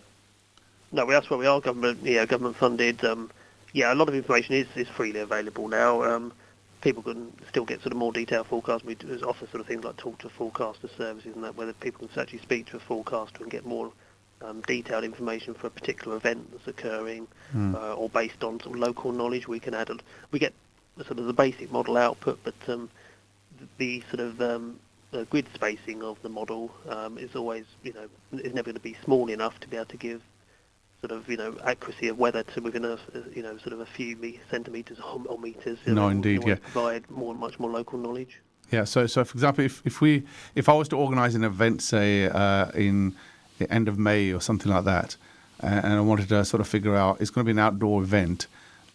Speaker 9: No, that's where we are government, yeah, government funded. Um, yeah, a lot of information is, is freely available now. Um, people can still get sort of more detailed forecasts. We offer sort of things like talk to forecaster services and that, whether people can actually speak to a forecaster and get more um, detailed information for a particular event that's occurring,
Speaker 2: Mm.
Speaker 9: uh, or based on sort of local knowledge. We can add, a, we get the sort of the basic model output, but um, the sort of um, uh, grid spacing of the model um, is always, you know, is never going to be small enough to be able to give sort of, you know, accuracy of weather to within a, you know, sort of a few me- centimetres or, or metres. You
Speaker 2: No,
Speaker 9: know, we
Speaker 2: indeed, yeah.
Speaker 9: Provide more, much more local knowledge.
Speaker 2: Yeah. So, so for example, if, if we if I was to organise an event, say uh, in the end of May or something like that, and I wanted to sort of figure out it's going to be an outdoor event,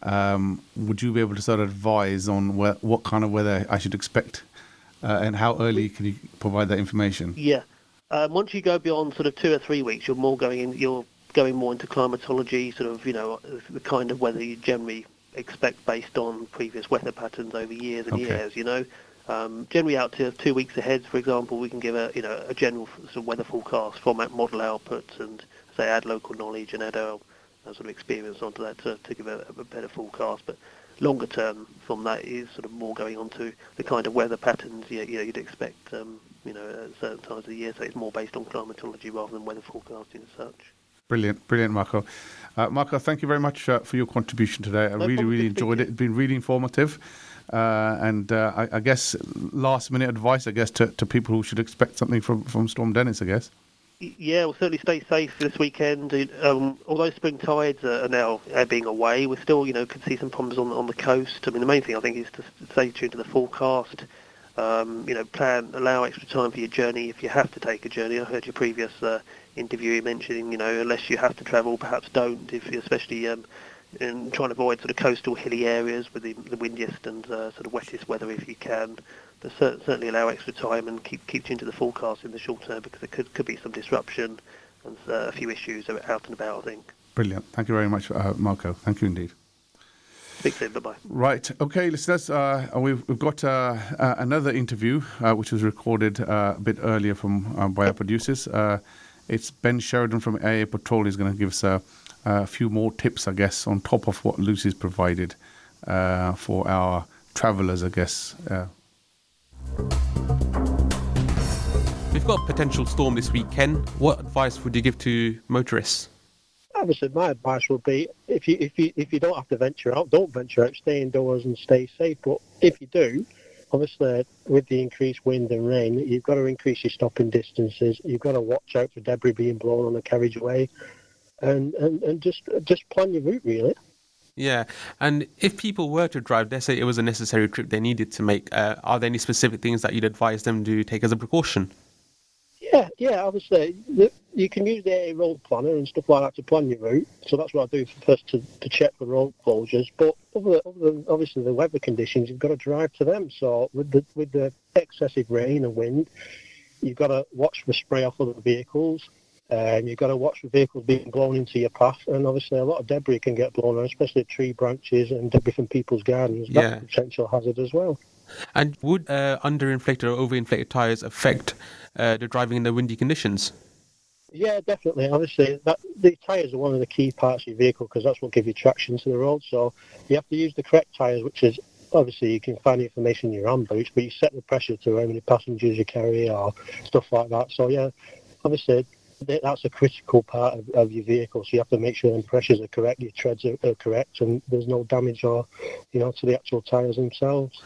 Speaker 2: um, would you be able to sort of advise on what kind of weather I should expect, uh, and how early can you provide that information?
Speaker 9: Yeah. Um, once you go beyond sort of two or three weeks, you're more going in, you're going more into climatology, sort of you know the kind of weather you generally expect based on previous weather patterns over years and
Speaker 2: Okay.
Speaker 9: years. You know, um, generally out to two weeks ahead, for example, we can give a you know a general sort of weather forecast, format model outputs, and say add local knowledge and add our, our sort of experience onto that to, to give a, a better forecast. But longer term from that is sort of more going on to the kind of weather patterns you, you know, you'd expect um, you know at certain times of the year. So it's more based on climatology rather than weather forecasting as such.
Speaker 2: Brilliant, brilliant, Marco. Uh, Marco, thank you very much uh, for your contribution today. I
Speaker 9: No
Speaker 2: really, really
Speaker 9: Good to speak
Speaker 2: enjoyed it. It's been really informative. Uh, and uh, I, I guess last minute advice, I guess, to, to people who should expect something from, from Storm Dennis, I guess.
Speaker 9: Yeah, we'll certainly stay safe this weekend. Um, although spring tides are now ebbing away, we still, you know, could see some problems on on the coast. I mean, the main thing I think is to stay tuned to the forecast. Um, you know, plan, allow extra time for your journey if you have to take a journey. I heard your previous uh, interview mentioning, you know, unless you have to travel, perhaps don't. If especially um, in trying to avoid sort of coastal hilly areas with the, the windiest and uh, sort of wettest weather if you can. But cer- certainly allow extra time and keep keep tuned to the forecast in the short term because there could could be some disruption and uh, a few issues out and about. I think.
Speaker 2: Brilliant. Thank you very much, uh, Marco. Thank you indeed.
Speaker 9: Speak soon. Bye bye.
Speaker 2: Right. Okay, listeners, uh, we've, we've got uh, uh, another interview uh, which was recorded uh, a bit earlier from uh, by our producers. Uh, it's Ben Sheridan from AA Patrol. He's going to give us a, a few more tips, I guess, on top of what Lucy's provided uh, for our travellers, I guess. Uh,
Speaker 10: We've got a potential storm this weekend. What advice would you give to motorists?
Speaker 11: Obviously, my advice would be if you if you if you don't have to venture out, don't venture out. Stay indoors and stay safe. But if you do, obviously with the increased wind and rain, you've got to increase your stopping distances. You've got to watch out for debris being blown on the carriageway, and and, and just just plan your route really.
Speaker 10: Yeah, and if people were to drive, let's say it was a necessary trip they needed to make, uh, are there any specific things that you'd advise them to take as a precaution?
Speaker 11: Yeah, yeah. Obviously, you can use the AA road planner and stuff like that to plan your route. So that's what I do first to, to check for road closures. But other, other than obviously the weather conditions, you've got to drive to them. So with the with the excessive rain and wind, you've got to watch for spray off other vehicles. Um, you've got to watch for vehicles being blown into your path, and obviously a lot of debris can get blown, around, especially tree branches and debris from people's gardens. That's
Speaker 10: Yeah.
Speaker 11: a potential hazard as well.
Speaker 10: And would uh, underinflated or overinflated tyres affect uh, driving in the windy conditions?
Speaker 11: Yeah, definitely. Obviously, that the tyres are one of the key parts of your vehicle because that's what gives you traction to the road. So you have to use the correct tyres, which is obviously you can find information in your handbooks, but you set the pressure to how many passengers you carry or stuff like that. So yeah, obviously that's a critical part of, of your vehicle. So you have to make sure the pressures are correct, your treads are, are correct, and there's no damage or you know to the actual tyres themselves.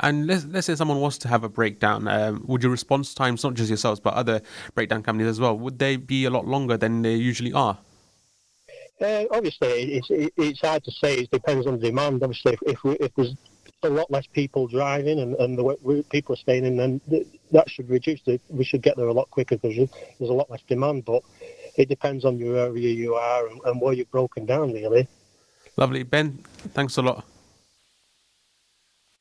Speaker 10: And let's, let's say someone wants to have a breakdown, um, would your response times, not just yourselves, but other breakdown companies as well, would they be a lot longer than they usually are?
Speaker 11: Uh, obviously, it's it's hard to say. It depends on demand. Obviously, if if, we, if there's a lot less people driving and, and the people are staying in, then that should reduce. The, we should get there a lot quicker because there's a lot less demand. But it depends on your area you are and, and where you're broken down, really.
Speaker 10: Lovely. Ben, thanks a lot.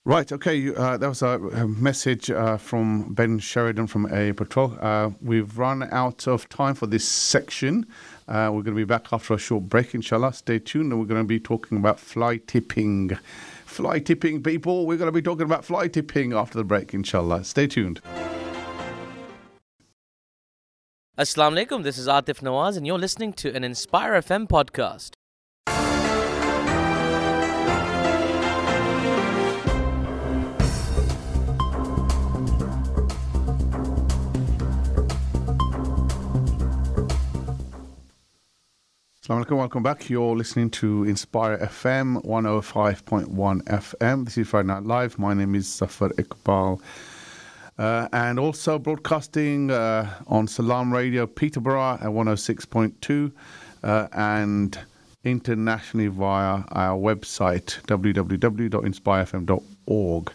Speaker 2: Right, okay, uh, that was a, a message uh, from Ben Sheridan from AA Patrol. Uh, we've run out of time for this section. Uh, we're going to be back after a short break, inshallah. Stay tuned, and we're going to be talking about fly tipping. Fly tipping, people. We're going to be talking about fly tipping after the break, inshallah. Stay tuned.
Speaker 5: Assalamu alaikum, this is Atif Nawaz, and you're listening to an Inspire FM podcast.
Speaker 2: Assalamu welcome back. You're listening to Inspire FM 105.1 FM. This is Friday Night Live. My name is Zafar Iqbal. Uh, and also broadcasting uh, on Salam Radio Peterborough at 106.2 uh, and internationally via our website www.inspirefm.org.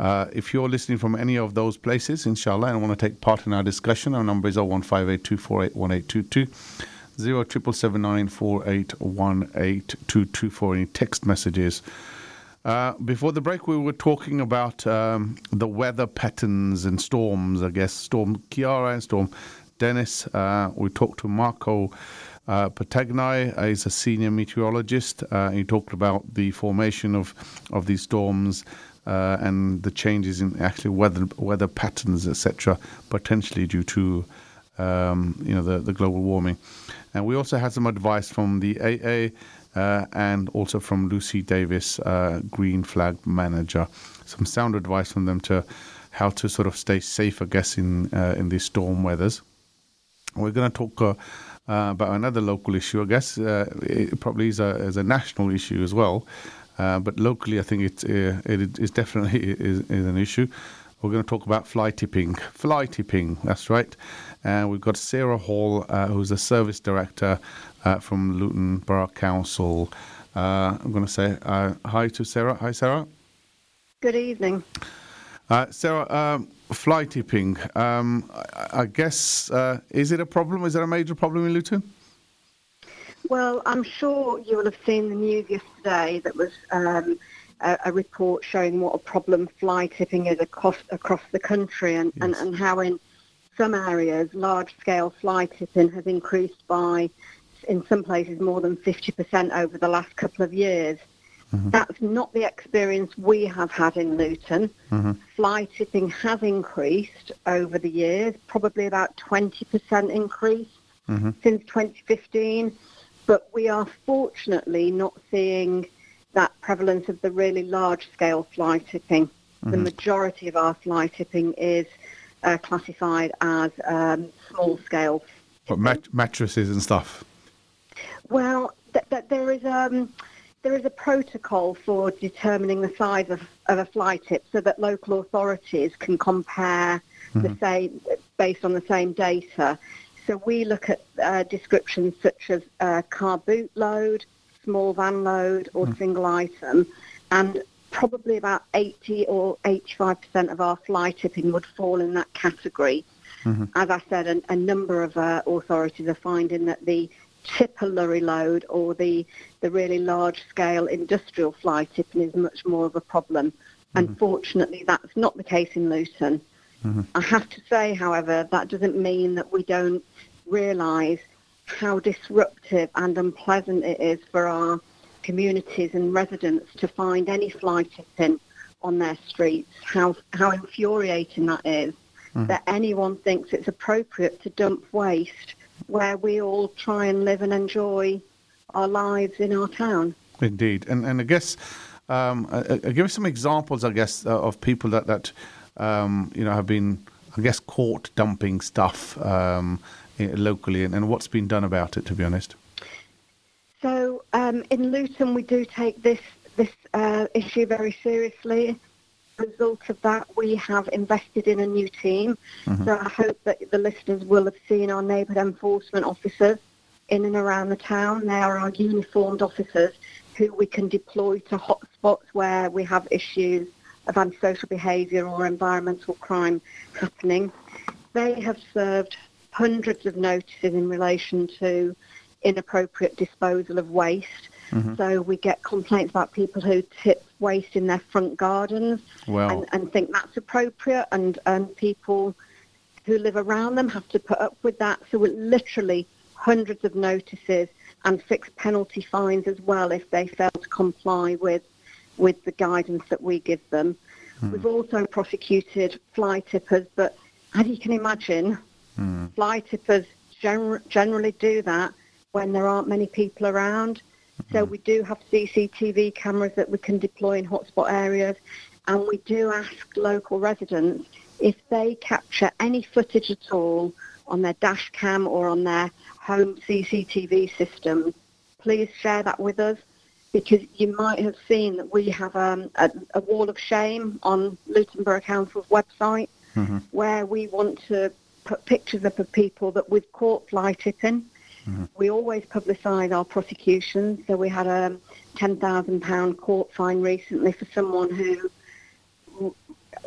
Speaker 2: Uh, if you're listening from any of those places, inshallah, and want to take part in our discussion, our number is 01582481822. 07779481822 for any text messages. Uh, before the break, we were talking about um, the weather patterns and storms, I guess. Storm Ciara and Storm Dennis. Uh, we talked to Marco Petagna. Uh, he's a senior meteorologist. Uh, he talked about the formation of, of these storms uh, and the changes in actually weather weather patterns, etc., potentially due to um, you know the, the global warming. And we also had some advice from the AA uh, and also from Lucy Davis, uh, Green Flag Manager. Some sound advice from them to how to sort of stay safe, I guess, in uh, in these storm weathers. We're going to talk. Uh, uh, about another local issue, I guess uh, it probably is a, is a national issue as well, but locally, I think it's it is definitely is, is an issue. We're going to talk about fly tipping. Fly tipping, that's right. And we've got Sarah Hall, uh, who's a service director uh, from Luton Borough Council. Uh, I'm going to say uh, hi to Sarah. Hi, Sarah.
Speaker 12: Good evening.
Speaker 2: Uh, Sarah, um, fly tipping. Um, I, I, guess, uh, is it a problem? Is it a major problem in Luton?
Speaker 12: Well, I'm sure you will have seen the news yesterday that was um, a, a, report showing what a problem fly tipping is across, across the country and, yes. and, and how in some areas large-scale fly tipping has increased by, in some places, more than 50% over the last couple of years. Mm-hmm. That's not the experience we have had in Luton. Mm-hmm. Fly tipping has increased over the years, probably about 20% increase mm-hmm. since 2015. But we are fortunately not seeing that prevalence of the really large scale fly tipping. The mm-hmm. majority of our fly tipping is uh, classified as um, small scale.
Speaker 2: What, mat- mattresses and stuff?
Speaker 12: Well, th- th- there is um, there is a protocol for determining the size of, of a fly tip so that local authorities can compare mm-hmm. the same based on the same data. So we look at uh, descriptions such as uh, car boot load, small van load, or mm-hmm. single item, and probably about 80 or 85% of our fly tipping would fall in that category. Mm-hmm. As I said, a, a number of uh, authorities are finding that the tipper lorry load or the, the really large scale industrial fly tipping is much more of a problem. Mm-hmm. Unfortunately, that's not the case in Luton. Mm-hmm. I have to say, however, that doesn't mean that we don't realise how disruptive and unpleasant it is for our communities and residents to find any fly tipping on their streets, how, how infuriating that is, mm. that anyone thinks it's appropriate to dump waste where we all try and live and enjoy our lives in our town.
Speaker 2: Indeed. And, and I guess, um, uh, uh give us some examples, I guess, uh, of people that, that um, you know, have been, I guess, caught dumping stuff um, locally and, and what's been done about it, to be honest.
Speaker 12: So um, in Luton, we do take this this uh, issue very seriously. As a result of that, we have invested in a new team. Mm-hmm. So I hope that the listeners will have seen our neighbourhood enforcement officers in and around the town. They are our uniformed officers who we can deploy to hotspots where we have issues of antisocial behaviour or environmental crime happening. They have served hundreds of notices in relation to inappropriate disposal of waste. Mm-hmm. So we get complaints about people who tip waste in their front gardens well. and, and think that's appropriate, and, and people who live around them have to put up with that. So we're literally hundreds of notices and fixed penalty fines as well if they fail to comply with with the guidance that we give them. Mm. We've also prosecuted fly tippers, but as you can imagine, mm. fly tippers gener- generally do that when there aren't many people around. Mm-hmm. So we do have CCTV cameras that we can deploy in hotspot areas, and we do ask local residents if they capture any footage at all on their dash cam or on their home CCTV system, please share that with us because you might have seen that we have um, a, a, wall of shame on Luton Borough Council's website mm-hmm. where we want to put pictures up of people that we've caught fly tipping Mm-hmm. We always publicise our prosecutions. So we had a £10,000 court fine recently for someone who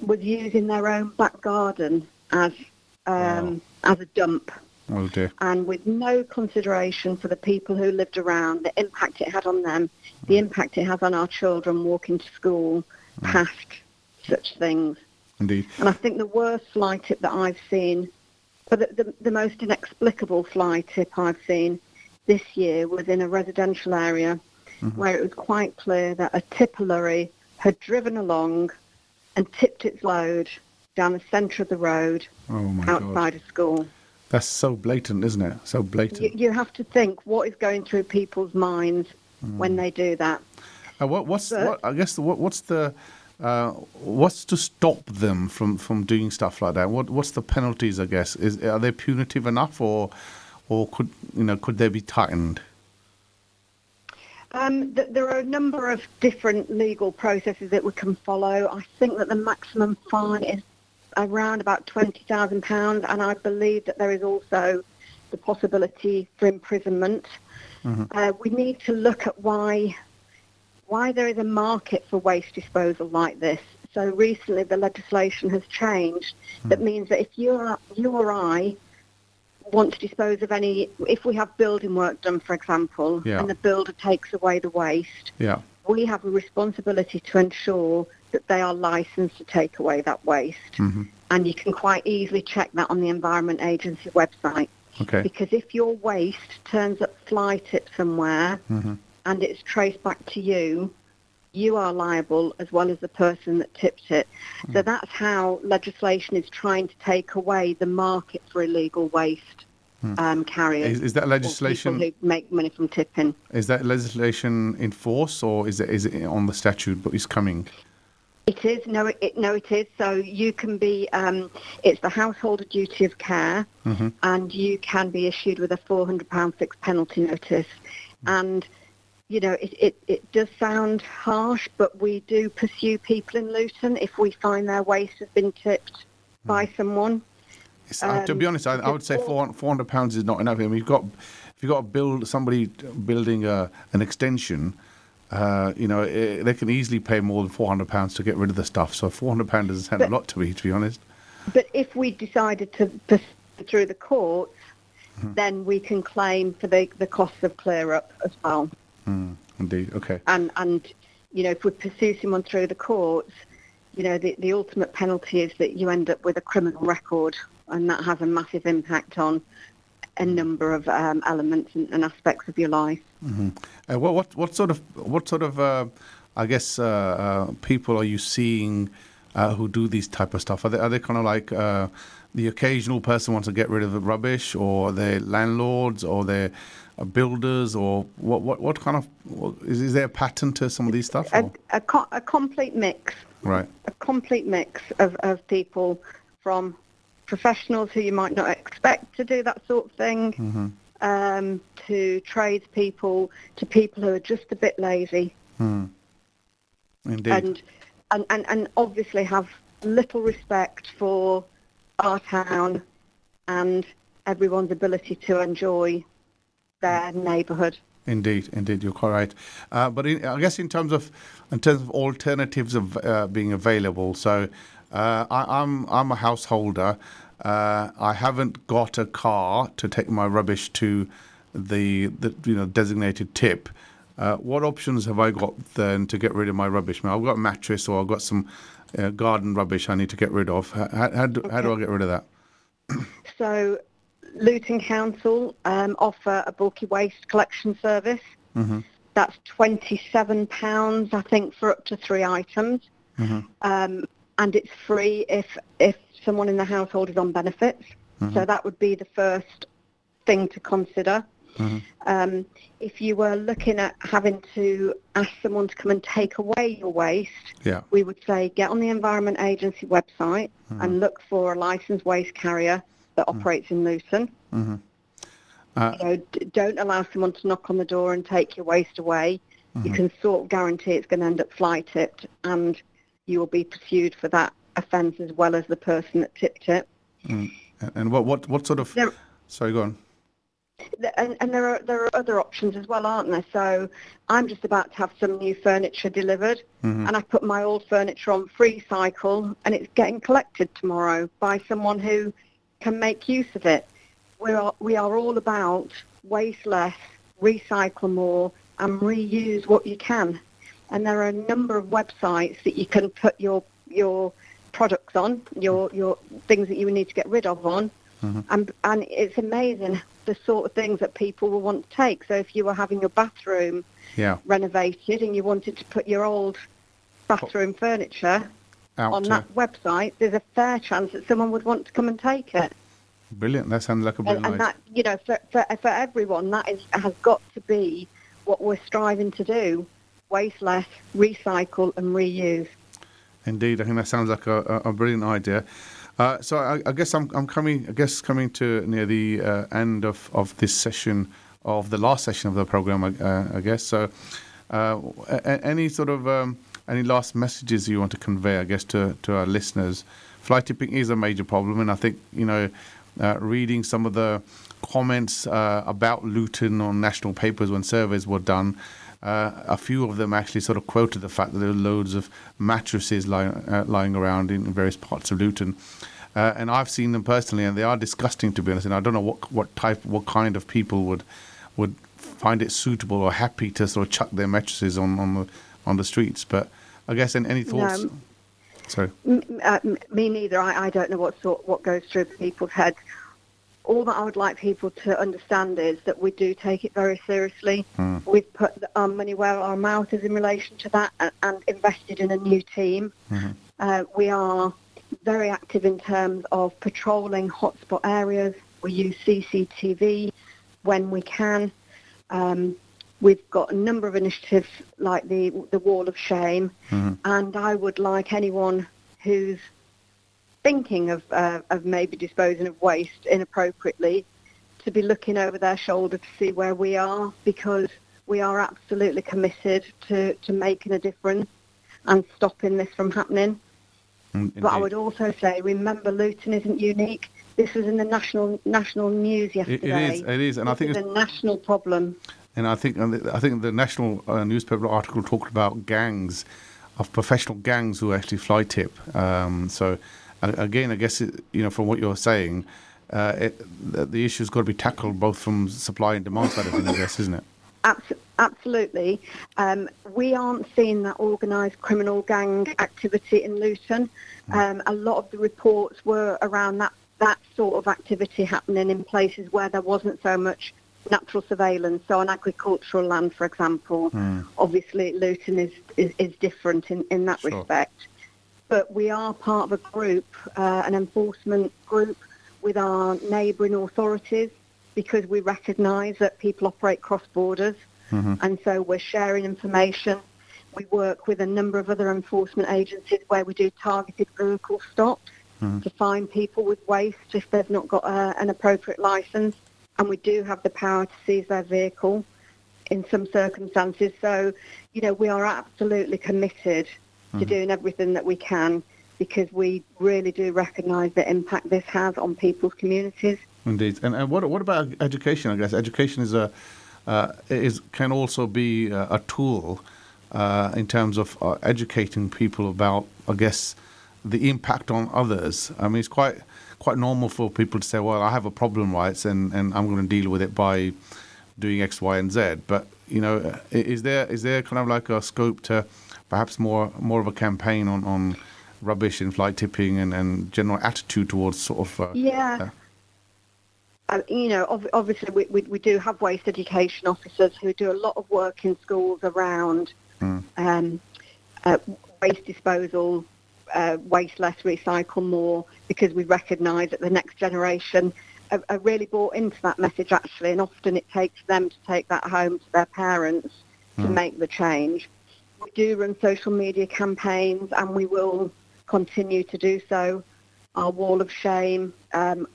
Speaker 12: was using their own back garden as um, as a dump,
Speaker 2: Oh dear.
Speaker 12: and with no consideration for the people who lived around, the impact it had on them, the impact it has on our children walking to school, past such things.
Speaker 2: Indeed.
Speaker 12: And I think the worst fly tip that I've seen, but the, the, the most inexplicable fly tip I've seen this year was in a residential area where it was quite clear that a tipper lorry had driven along and tipped its load down the centre of the road
Speaker 2: Oh God.
Speaker 12: outside of school.
Speaker 2: That's so blatant, isn't it? So blatant.
Speaker 12: You, you have to think what is going through people's minds when they do that.
Speaker 2: Uh, what, what's
Speaker 12: But-
Speaker 2: what, I guess what, what's the uh, what's to stop them from, from doing stuff like that? What what's the penalties? I guess is are they punitive enough, or or could you know could they be tightened?
Speaker 12: Um, th- there are a number of different legal processes that we can follow. I think that the maximum fine is around about £20,000 and I believe that there is also the possibility for imprisonment. Uh, we need to look at why why there is a market for waste disposal like this. So recently the legislation has changed that means that if you or, you or I want to dispose of any, if we have building work done, for example,
Speaker 2: Yeah.
Speaker 12: and the builder takes away the waste,
Speaker 2: Yeah.
Speaker 12: we have a responsibility to ensure that they are licensed to take away that waste.
Speaker 2: hmm
Speaker 12: And you can quite easily check that on the Environment Agency website.
Speaker 2: Okay.
Speaker 12: Because if your waste turns up fly tip somewhere
Speaker 2: hmm
Speaker 12: and it's traced back to you, you are liable as well as the person that tipped it. So that's how legislation is trying to take away the market for illegal waste um, carriers.
Speaker 2: Is, is that legislation?
Speaker 12: who make money from tipping.
Speaker 2: Is that legislation in force, or is it is it on the statute? But is coming.
Speaker 12: It is no, it, no, it is. So you can be. Um, it's the householder duty of care,
Speaker 2: Mhm.
Speaker 12: and you can be issued with a four hundred pound fixed penalty notice. And you know, it, it it does sound harsh, but we do pursue people in Luton if we find their waste has been tipped by someone.
Speaker 2: Uh, to be
Speaker 12: Um,
Speaker 2: honest, I, I would say four hundred pounds is not enough. I mean, you've got if you've got to build somebody building a, an extension. Uh, you know, eh, they can easily pay more than four hundred pounds to get rid of the stuff. So four hundred pounds doesn't sound a lot to me, to be honest.
Speaker 12: But if we decided to pursue through the courts, then we can claim for the the costs of clear up as well.
Speaker 2: Mm, indeed. Okay.
Speaker 12: and and you know if we pursue someone through the courts you know the, the ultimate penalty is that you end up with a criminal record and that has a massive impact on a number of um, elements and, and aspects of your life
Speaker 2: hmm Uh, what, what what sort of what sort of uh, I guess uh, uh, people are you seeing uh, who do these type of stuff? Are they are they kind of like uh, the occasional person wants to get rid of the rubbish, or they're landlords, or they're uh, builders, or what what what kind of what, is, is there a pattern to some of these stuff?
Speaker 12: a, a, co- a complete mix
Speaker 2: Right.
Speaker 12: a complete mix of, of people from professionals who you might not expect to do that sort of thing
Speaker 2: hmm
Speaker 12: um, to tradespeople to people who are just a bit lazy
Speaker 2: Hmm. Indeed.
Speaker 12: and, and, and, and obviously have little respect for our town and everyone's ability to enjoy their neighbourhood.
Speaker 2: Indeed, indeed, you're quite right. Uh, but in, I guess in terms of in terms of alternatives of uh, being available, so uh, I, I'm I'm a householder. Uh, I haven't got a car to take my rubbish to the, the you know designated tip. Uh, what options have I got then to get rid of my rubbish? I've got a mattress or I've got some uh, garden rubbish I need to get rid of. How, how, do, how do I get rid of that?
Speaker 12: So Luton Council um, offer a bulky waste collection service.
Speaker 2: hmm
Speaker 12: That's £27, I think, for up to three items.
Speaker 2: hmm
Speaker 12: Um, and it's free if, if someone in the household is on benefits. So that would be the first thing to consider.
Speaker 2: Mhm.
Speaker 12: Um, if you were looking at having to ask someone to come and take away your waste,
Speaker 2: Yeah.
Speaker 12: we would say get on the Environment Agency website and look for a licensed waste carrier that operates in Luton.
Speaker 2: hmm Uh,
Speaker 12: You know, d- don't allow someone to knock on the door and take your waste away. You can sort of guarantee it's going to end up fly tipped and you will be pursued for that offence as well as the person that tipped it.
Speaker 2: Mm. And what what what sort of?
Speaker 12: There-
Speaker 2: Sorry, go on.
Speaker 12: and, and there are there are other options as well, aren't there? So I'm just about to have some new furniture delivered,
Speaker 2: Mhm.
Speaker 12: and I put my old furniture on free cycle, and it's getting collected tomorrow by someone who can make use of it. We are we are all about waste less, recycle more, and reuse what you can. And there are a number of websites that you can put your your products on, your your things that you need to get rid of on,
Speaker 2: Mm-hmm.
Speaker 12: and and it's amazing the sort of things that people will want to take. So if you were having your bathroom
Speaker 2: Yeah.
Speaker 12: renovated and you wanted to put your old bathroom furniture
Speaker 2: Out
Speaker 12: on
Speaker 2: to-
Speaker 12: that website, there's a fair chance that someone would want to come and take it.
Speaker 2: Brilliant. That sounds like a
Speaker 12: And,
Speaker 2: brilliant
Speaker 12: and
Speaker 2: idea.
Speaker 12: that, you know, for, for, for everyone, that is, has got to be what we're striving to do. Waste less, recycle and reuse.
Speaker 2: Indeed, I think that sounds like a, a, brilliant idea. Uh, so I, I guess I'm, I'm coming. I guess coming to near the uh, end of, of this session of the last session of the program. I- Uh, I guess so. Uh, any sort of um, any last messages you want to convey? I guess to to our listeners. Fly tipping is a major problem, and I think you know, uh, reading some of the comments uh, about Luton on national papers when surveys were done. Uh, a few of them actually sort of quoted the fact that there are loads of mattresses lying, uh, lying around in various parts of Luton. Uh, and I've seen them personally, and they are disgusting to be honest. And I don't know what what type, what kind of people would would find it suitable or happy to sort of chuck their mattresses on on the on the streets. But I guess any, any thoughts?
Speaker 12: No.
Speaker 2: Sorry.
Speaker 12: M- uh, me neither. I, I don't know what sort what goes through people's heads. All that I would like people to understand is that we do take it very seriously.
Speaker 2: Hmm.
Speaker 12: We've put our money where our mouth is in relation to that, and, and invested in a new team. Uh, we are very active in terms of patrolling hotspot areas. We use CCTV when we can. Um, we've got a number of initiatives like the the Wall of Shame, and I would like anyone who's thinking of uh, of maybe disposing of waste inappropriately to be looking over their shoulder to see where we are because we are absolutely committed to, to making a difference and stopping this from happening.
Speaker 2: Mm,
Speaker 12: But I would also say, remember, Luton isn't unique. This was in the national national news yesterday.
Speaker 2: it is. It is, and I think
Speaker 12: is
Speaker 2: it's-
Speaker 12: a national problem.
Speaker 2: And I think the- I think the national uh, newspaper article talked about gangs of professional gangs who actually fly tip. Um, so again, I guess it, you know from what you're saying, uh, it, the, the issue's got to be tackled both from supply and demand side of things. I guess, isn't it?
Speaker 12: Absolutely. Um, we aren't seeing that organised criminal gang activity in Luton. Um, a lot of the reports were around that, that sort of activity happening in places where there wasn't so much natural surveillance. So on agricultural land, for example, obviously Luton is, is, is different in, in that
Speaker 2: Sure.
Speaker 12: respect. But we are part of a group, uh, an enforcement group with our neighbouring authorities because we recognise that people operate cross borders and so we're sharing information. We work with a number of other enforcement agencies where we do targeted vehicle stops to find people with waste if they've not got uh, an appropriate licence. And we do have the power to seize their vehicle in some circumstances. So, you know, we are absolutely committed to doing everything that we can because we really do recognise the impact this has on people's communities.
Speaker 2: Indeed. And, and what what about education? I guess education is a uh, is can also be a, a tool uh, in terms of uh, educating people about, I guess, the impact on others. I mean, it's quite quite normal for people to say, "Well, I have a problem, right, and and I'm going to deal with it by doing X, Y, and Z." But you know, is there is there kind of like a scope to perhaps more more of a campaign on on rubbish and fly tipping and, and general attitude towards sort of uh,
Speaker 12: Yeah.
Speaker 2: uh,
Speaker 12: uh, you know, ob- obviously we, we, we do have waste education officers who do a lot of work in schools around
Speaker 2: Mm.
Speaker 12: um, uh, waste disposal, uh, waste less, recycle more, because we recognise that the next generation are, are really bought into that message actually, and often it takes them to take that home to their parents to make the change. We do run social media campaigns, and we will continue to do so. Our wall of shame um,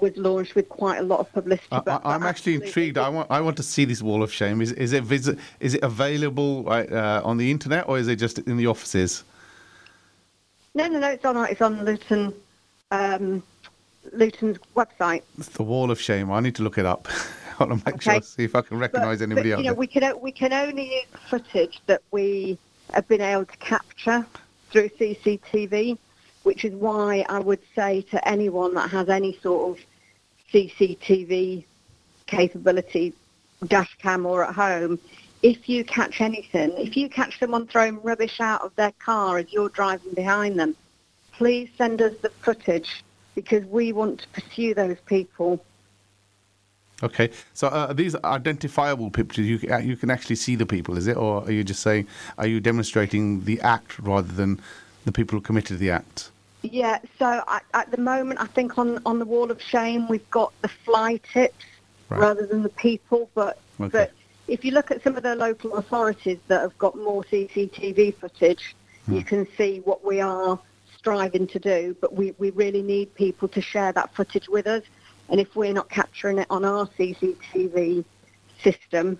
Speaker 12: was launched with quite a lot of publicity.
Speaker 2: I,
Speaker 12: but-
Speaker 2: I, I'm
Speaker 12: but
Speaker 2: actually intrigued. I want I want to see this wall of shame. Is is it visit? Is it available uh, on the internet or is it just in the offices?
Speaker 12: No, no, no. It's on. It's on Luton, um, Luton's website.
Speaker 2: It's the wall of shame. I need to look it up. I want to make sure, see if I can recognise anybody
Speaker 12: but, you know, we can we can only use footage that we have been able to capture through CCTV, which is why I would say to anyone that has any sort of CCTV capability, dash cam or at home, if you catch anything, if you catch someone throwing rubbish out of their car as you're driving behind them, please send us the footage because we want to pursue those people.
Speaker 2: Okay, so uh, are these identifiable pictures? You you can actually see the people, is it, or are you just saying are you demonstrating the act rather than the people who committed the act?
Speaker 12: Yeah, so I, at the moment, I think on, on the wall of shame we've got the fly tips
Speaker 2: Right.
Speaker 12: rather than the people. But
Speaker 2: Okay.
Speaker 12: but if you look at some of the local authorities that have got more CCTV footage,
Speaker 2: Hmm.
Speaker 12: you can see what we are striving to do. But we, we really need people to share that footage with us. And if we're not capturing it on our CCTV system,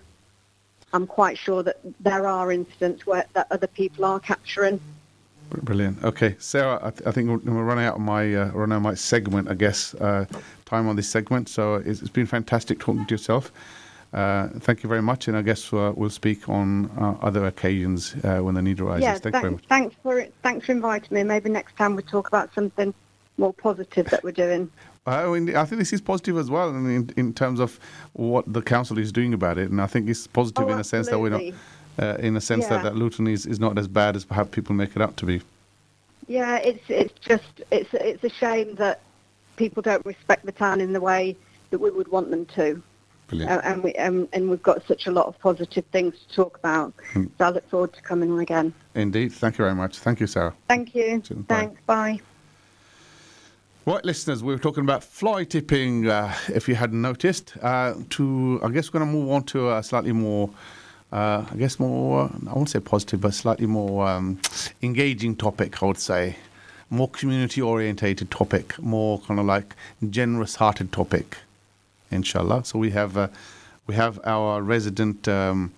Speaker 12: I'm quite sure that there are instances where that other people are capturing.
Speaker 2: Brilliant. Okay, Sarah, I, th- I think we're, we're running out of my uh, running out of my segment. I guess uh, time on this segment. So it's, it's been fantastic talking to yourself. Uh, thank you very much, and I guess uh, we'll speak on uh, other occasions uh, when the need arises.
Speaker 12: Yeah,
Speaker 2: thank you very much.
Speaker 12: thanks, thanks for thanks for inviting me. Maybe next time we'll talk about something more positive that we're doing.
Speaker 2: I, mean, I think this is positive as well, in, in terms of what the council is doing about it, and I think it's positive
Speaker 12: Oh,
Speaker 2: in a sense that we're not, uh, in a sense
Speaker 12: Yeah.
Speaker 2: that, that Luton is, is not as bad as perhaps people make it out to be.
Speaker 12: Yeah, it's it's just it's it's a shame that people don't respect the town in the way that we would want them to.
Speaker 2: Brilliant.
Speaker 12: Uh, and we um, and we've got such a lot of positive things to talk about.
Speaker 2: Hmm.
Speaker 12: So I look forward to coming on again.
Speaker 2: Indeed. Thank you very much. Thank you, Sarah.
Speaker 12: Thank you.
Speaker 2: Bye.
Speaker 12: Thanks. Bye.
Speaker 2: Right, listeners, we were talking about fly tipping, uh, if you hadn't noticed. Uh, to, I guess we're going to move on to a slightly more, uh, I guess more, I won't say positive, but slightly more um, engaging topic, I would say. More community orientated topic, more kind of like generous hearted topic, inshallah. So we have, uh, we have our resident, um,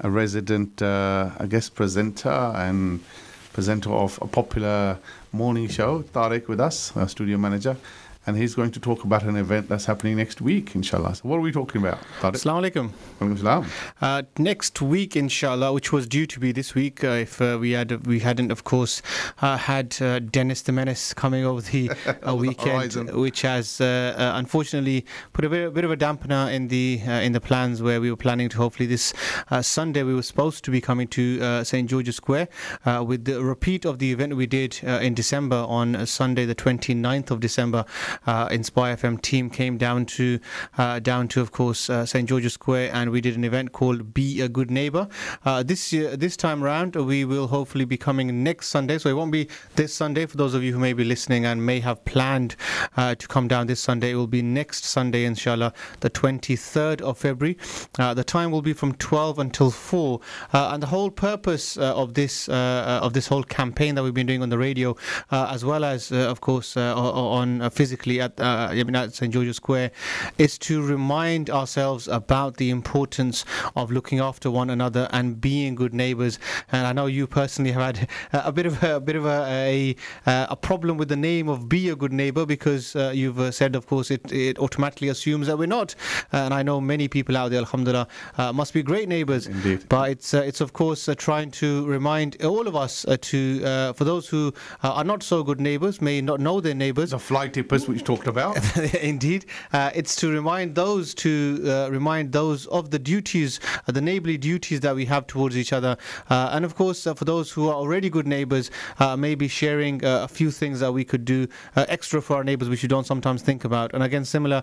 Speaker 2: a resident, uh, I guess, presenter and presenter of a popular morning show, Tariq, with us, our studio manager, and he's going to talk about an event that's happening next week, inshallah. So, what are we talking about?
Speaker 13: Assalamu alaikum. Uh, next week, inshallah, which was due to be this week, uh, if uh, we had we hadn't, of course, uh, had uh, Dennis the Menace coming over the uh, weekend,
Speaker 2: horizon.
Speaker 13: which has unfortunately put a bit, a bit of a dampener in the uh, in the plans where we were planning to hopefully this uh, Sunday we were supposed to be coming to uh, St George's Square uh, with the repeat of the event we did uh, in December on Sunday the 29th of December. Uh, Inspire FM team came down to uh, down to of course uh, St George's Square and we did an event called Be a Good Neighbor. Uh, this year, this time round we will hopefully be coming next Sunday, so it won't be this Sunday for those of you who may be listening and may have planned to come down this Sunday. It will be next Sunday, inshallah, the 23rd of February. The time will be from 12 until 4, uh, and the whole purpose of this of this whole campaign that we've been doing on the radio, as well as of course on uh, physically at uh, at St George's Square, is to remind ourselves about the importance of looking after one another and being good neighbours. And I know you personally have had a bit of a, a bit of a, a a problem with the name of "Be a Good Neighbour" because uh, you've uh, said, of course, it it automatically assumes that we're not. and I know many people out there, Alhamdulillah, uh, must be great neighbours.
Speaker 2: Indeed.
Speaker 13: But it's uh, it's of course uh, trying to remind all of us uh, to uh, for those who uh, are not so good neighbours, may not know their neighbours.
Speaker 2: The tippers, which you talked about.
Speaker 13: Indeed, uh, it's to remind those to uh, remind those of the duties, uh, the neighbourly duties that we have towards each other, uh, and of course uh, for those who are already good neighbours, uh, maybe sharing a few things that we could do extra for our neighbours, which you don't sometimes think about. And again, similar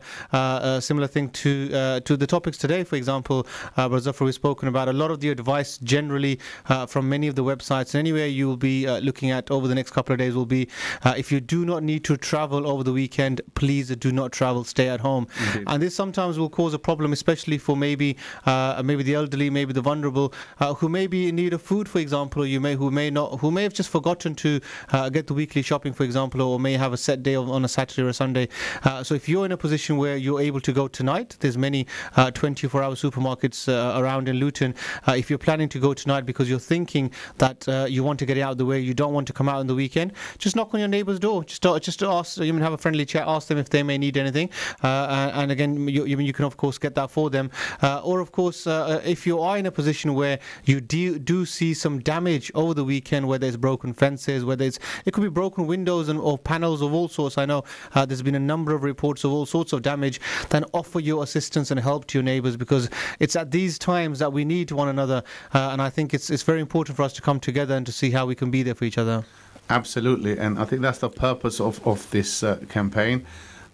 Speaker 13: similar thing to to the topics today. For example, uh, Zafar, we've spoken about a lot of the advice generally from many of the websites. Anywhere you will be looking at over the next couple of days will be if you do not need to travel over the weekend, please do not travel, stay at home. And this sometimes will cause a problem, especially for maybe uh, maybe the elderly, maybe the vulnerable, uh, who may be in need of food, for example, or you may who may not who may have just forgotten to uh, get the weekly shopping, for example, or may have a set day on a Saturday or a Sunday. Uh, so if you're in a position where you're able to go tonight, there's many uh, 24-hour supermarkets uh, around in Luton. Uh, if you're planning to go tonight because you're thinking that uh, you want to get it out of the way, you don't want to come out on the weekend, just knock on your neighbour's door. Just uh, just ask, you can have a friendly chat, ask them if they may need anything. Uh, and again, you, you can of course get that for them. Uh, or of course, uh, if you are in a position where you do, do see some damage over the weekend, whether it's broken fences, whether it's it could be broken windows and or panels of all sorts. I know uh, there's been a number of reports of all sorts of damage. Then offer your assistance and help to your neighbours because it's at these times that we need one another. Uh, and I think it's it's very important for us to come together and to see how we can be there for each other.
Speaker 2: Absolutely, and I think that's the purpose of of this uh, campaign.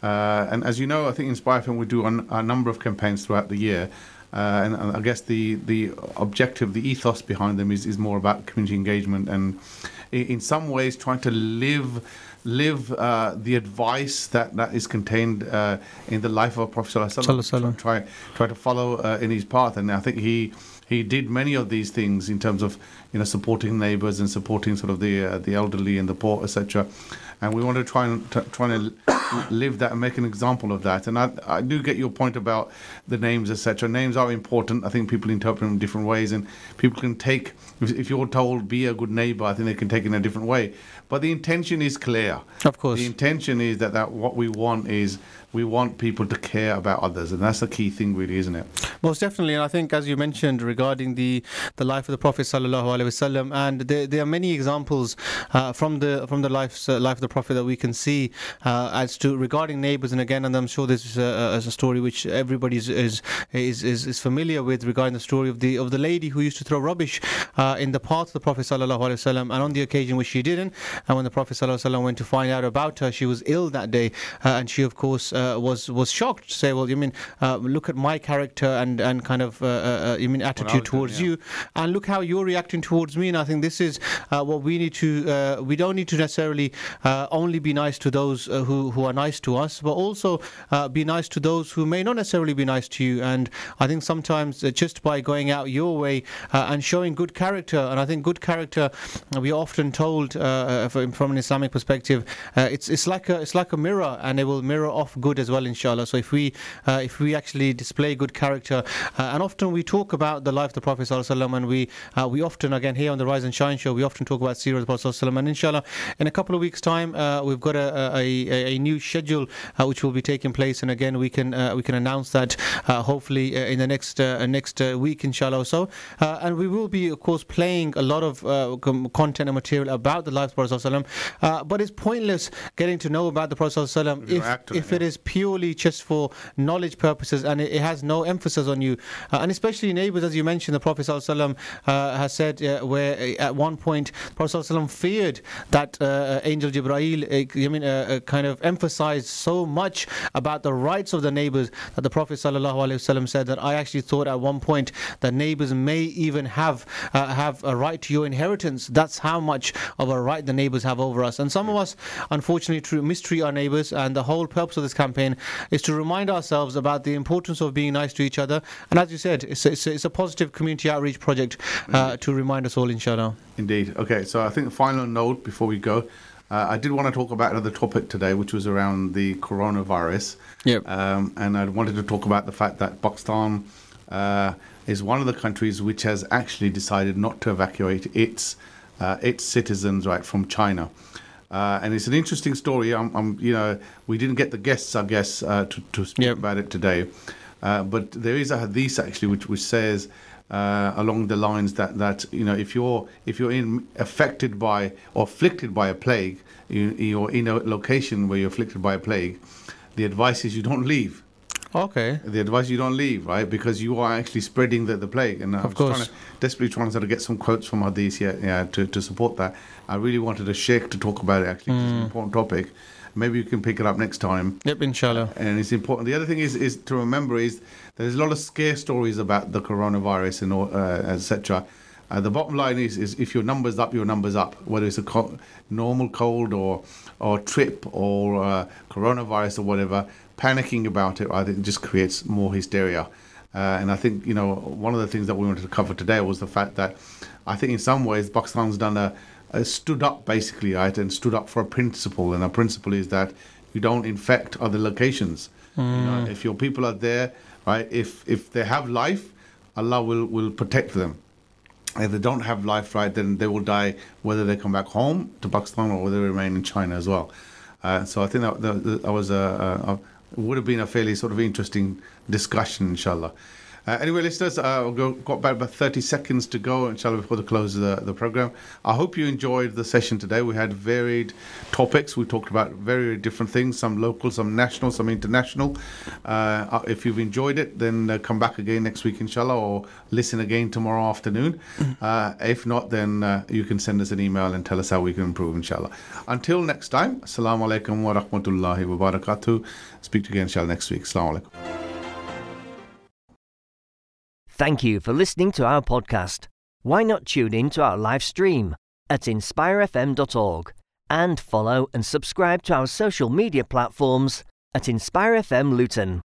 Speaker 2: Uh, and as you know, I think Inspire FM we do a, a number of campaigns throughout the year. Uh, and, and, I guess the, the objective, the ethos behind them is, is more about community engagement and in some ways trying to live live uh, the advice that, that is contained uh, in the life of Prophet Sallallahu try try to follow uh, in his path and I think he he did many of these things in terms of you know supporting neighbors and supporting sort of the uh, the elderly and the poor etc and we want to try and t- try to live that and make an example of that. And I, I do get your point about the names, etc. Names are important. I think people interpret them in different ways, and people can take. If, if you're told be a good neighbor, I think they can take it in a different way. But the intention is clear.
Speaker 13: Of course,
Speaker 2: the intention is that that what we want is we want people to care about others, and that's the key thing, really, isn't it?
Speaker 13: Most definitely, and I think, as you mentioned, regarding the the life of the Prophet sallallahu alaihi wasallam, and there, there, are many examples uh, from the from the life uh, life of the Prophet that we can see uh, as to regarding neighbors. And again, and I'm sure this is a, a story which everybody is, is is, is familiar with regarding the story of the of the lady who used to throw rubbish uh, in the path of the Prophet sallallahu alaihi wasallam, and on the occasion which she didn't, and when the Prophet sallallahu alaihi wasallam went to find out about her, she was ill that day, uh, and she of course uh, was was shocked to say, well, you mean uh, look at my character and and kind of uh, uh, uh you mean attitude towards yeah. you, and look how you're reacting towards me. And I think this is uh, what we need to. we don't need to necessarily only be nice to those who who are nice to us, but also be nice to those who may not necessarily be nice to you. And I think sometimes just by going out your way and showing good character, and I think good character, we are often told from an Islamic perspective, it's it's like a it's like a mirror, and it will mirror off good as well, inshallah. So if we uh, if we actually display good character, uh, and often we talk about the life of the Prophet sallallahu and we uh, we often again here on the Rise and Shine show we often talk about Sirah of the Prophet sallallahu and inshallah in a couple of weeks time uh, we've got a, a, a new schedule uh, which will be taking place, and again we can uh, we can announce that hopefully in the next next week inshallah or so, and we will be of course playing a lot of content and material about the life of the Prophet sallallahu but it's pointless getting to know about the Prophet sallallahu if, if it is purely just for knowledge purposes and it, it has no emphasis on you. Uh, and especially neighbors, as you mentioned, the Prophet ﷺ, uh, has said uh, where uh, at one point Prophet ﷺ feared that uh, Angel Jibrail uh, I mean, kind of emphasized so much about the rights of the neighbors that the Prophet ﷺ said that I actually thought at one point that neighbors may even have have a right to your inheritance. That's how much of a right the neighbors have over us. And some of us, unfortunately, mistreat our neighbors. And the whole purpose of this campaign is to remind ourselves about the importance of being nice to each other. And as you said, it's, it's, it's a positive community outreach project uh, to remind us all, inshallah.
Speaker 2: Indeed. Okay, so I think the final note before we go. Uh, I did want to talk about another topic today, which was around the coronavirus.
Speaker 13: Yep.
Speaker 2: Um, and I wanted to talk about the fact that Pakistan uh, is one of the countries which has actually decided not to evacuate its uh, its citizens right from China. Uh, and it's an interesting story. I'm, I'm, you know, we didn't get the guests, I guess, uh, to, to speak yep. about it today. Uh, but there is a hadith actually which, which says uh, along the lines that, that you know if you're if you're in affected by or afflicted by a plague, you, you're in a location where you're afflicted by a plague. The advice is you don't leave.
Speaker 13: Okay.
Speaker 2: The advice you don't leave, right? Because you are actually spreading the, the plague. And I was trying to, desperately trying to sort of get some quotes from Hadith yeah, yeah, to, to support that. I really wanted a sheikh to talk about it, actually, mm. it's an hmm. important topic. Maybe you can pick it up next time.
Speaker 13: Yep, inshallah.
Speaker 2: And it's important. The other thing is, is to remember is there's a lot of scare stories about the coronavirus and uh, etc. Uh, the bottom line is, is if your number's up, your number's up. Whether it's a co- normal cold or or trip or uh, coronavirus or whatever, panicking about it, I think, just creates more hysteria. Uh, and I think you know one of the things that we wanted to cover today was the fact that I think in some ways Pakistan's done a, a stood up basically, right, and stood up for a principle, and a principle is that you don't infect other locations. Mm. You know, if your people are there, right, if if they have life, Allah will will protect them. If they don't have life, right, then they will die whether they come back home to Pakistan or whether they remain in China as well. Uh, so I think that, that, that was a, a, a, would have been a fairly sort of interesting discussion, inshallah. Uh, anyway, listeners, uh, we've got about, about 30 seconds to go, inshallah, before the close of the, the program. I hope you enjoyed the session today. We had varied topics. We talked about very different things, some local, some national, some international. Uh, if you've enjoyed it, then uh, come back again next week, inshallah, or listen again tomorrow afternoon. Uh, if not, then uh, you can send us an email and tell us how we can improve, inshallah. Until next time, Assalamu alaikum wa rahmatullahi wa barakatuh. Speak to you again, inshallah, next week. Assalamu alaikum.
Speaker 1: Thank you for listening to our podcast. Why not tune in to our live stream at inspirefm.org and follow and subscribe to our social media platforms at InspireFM Luton.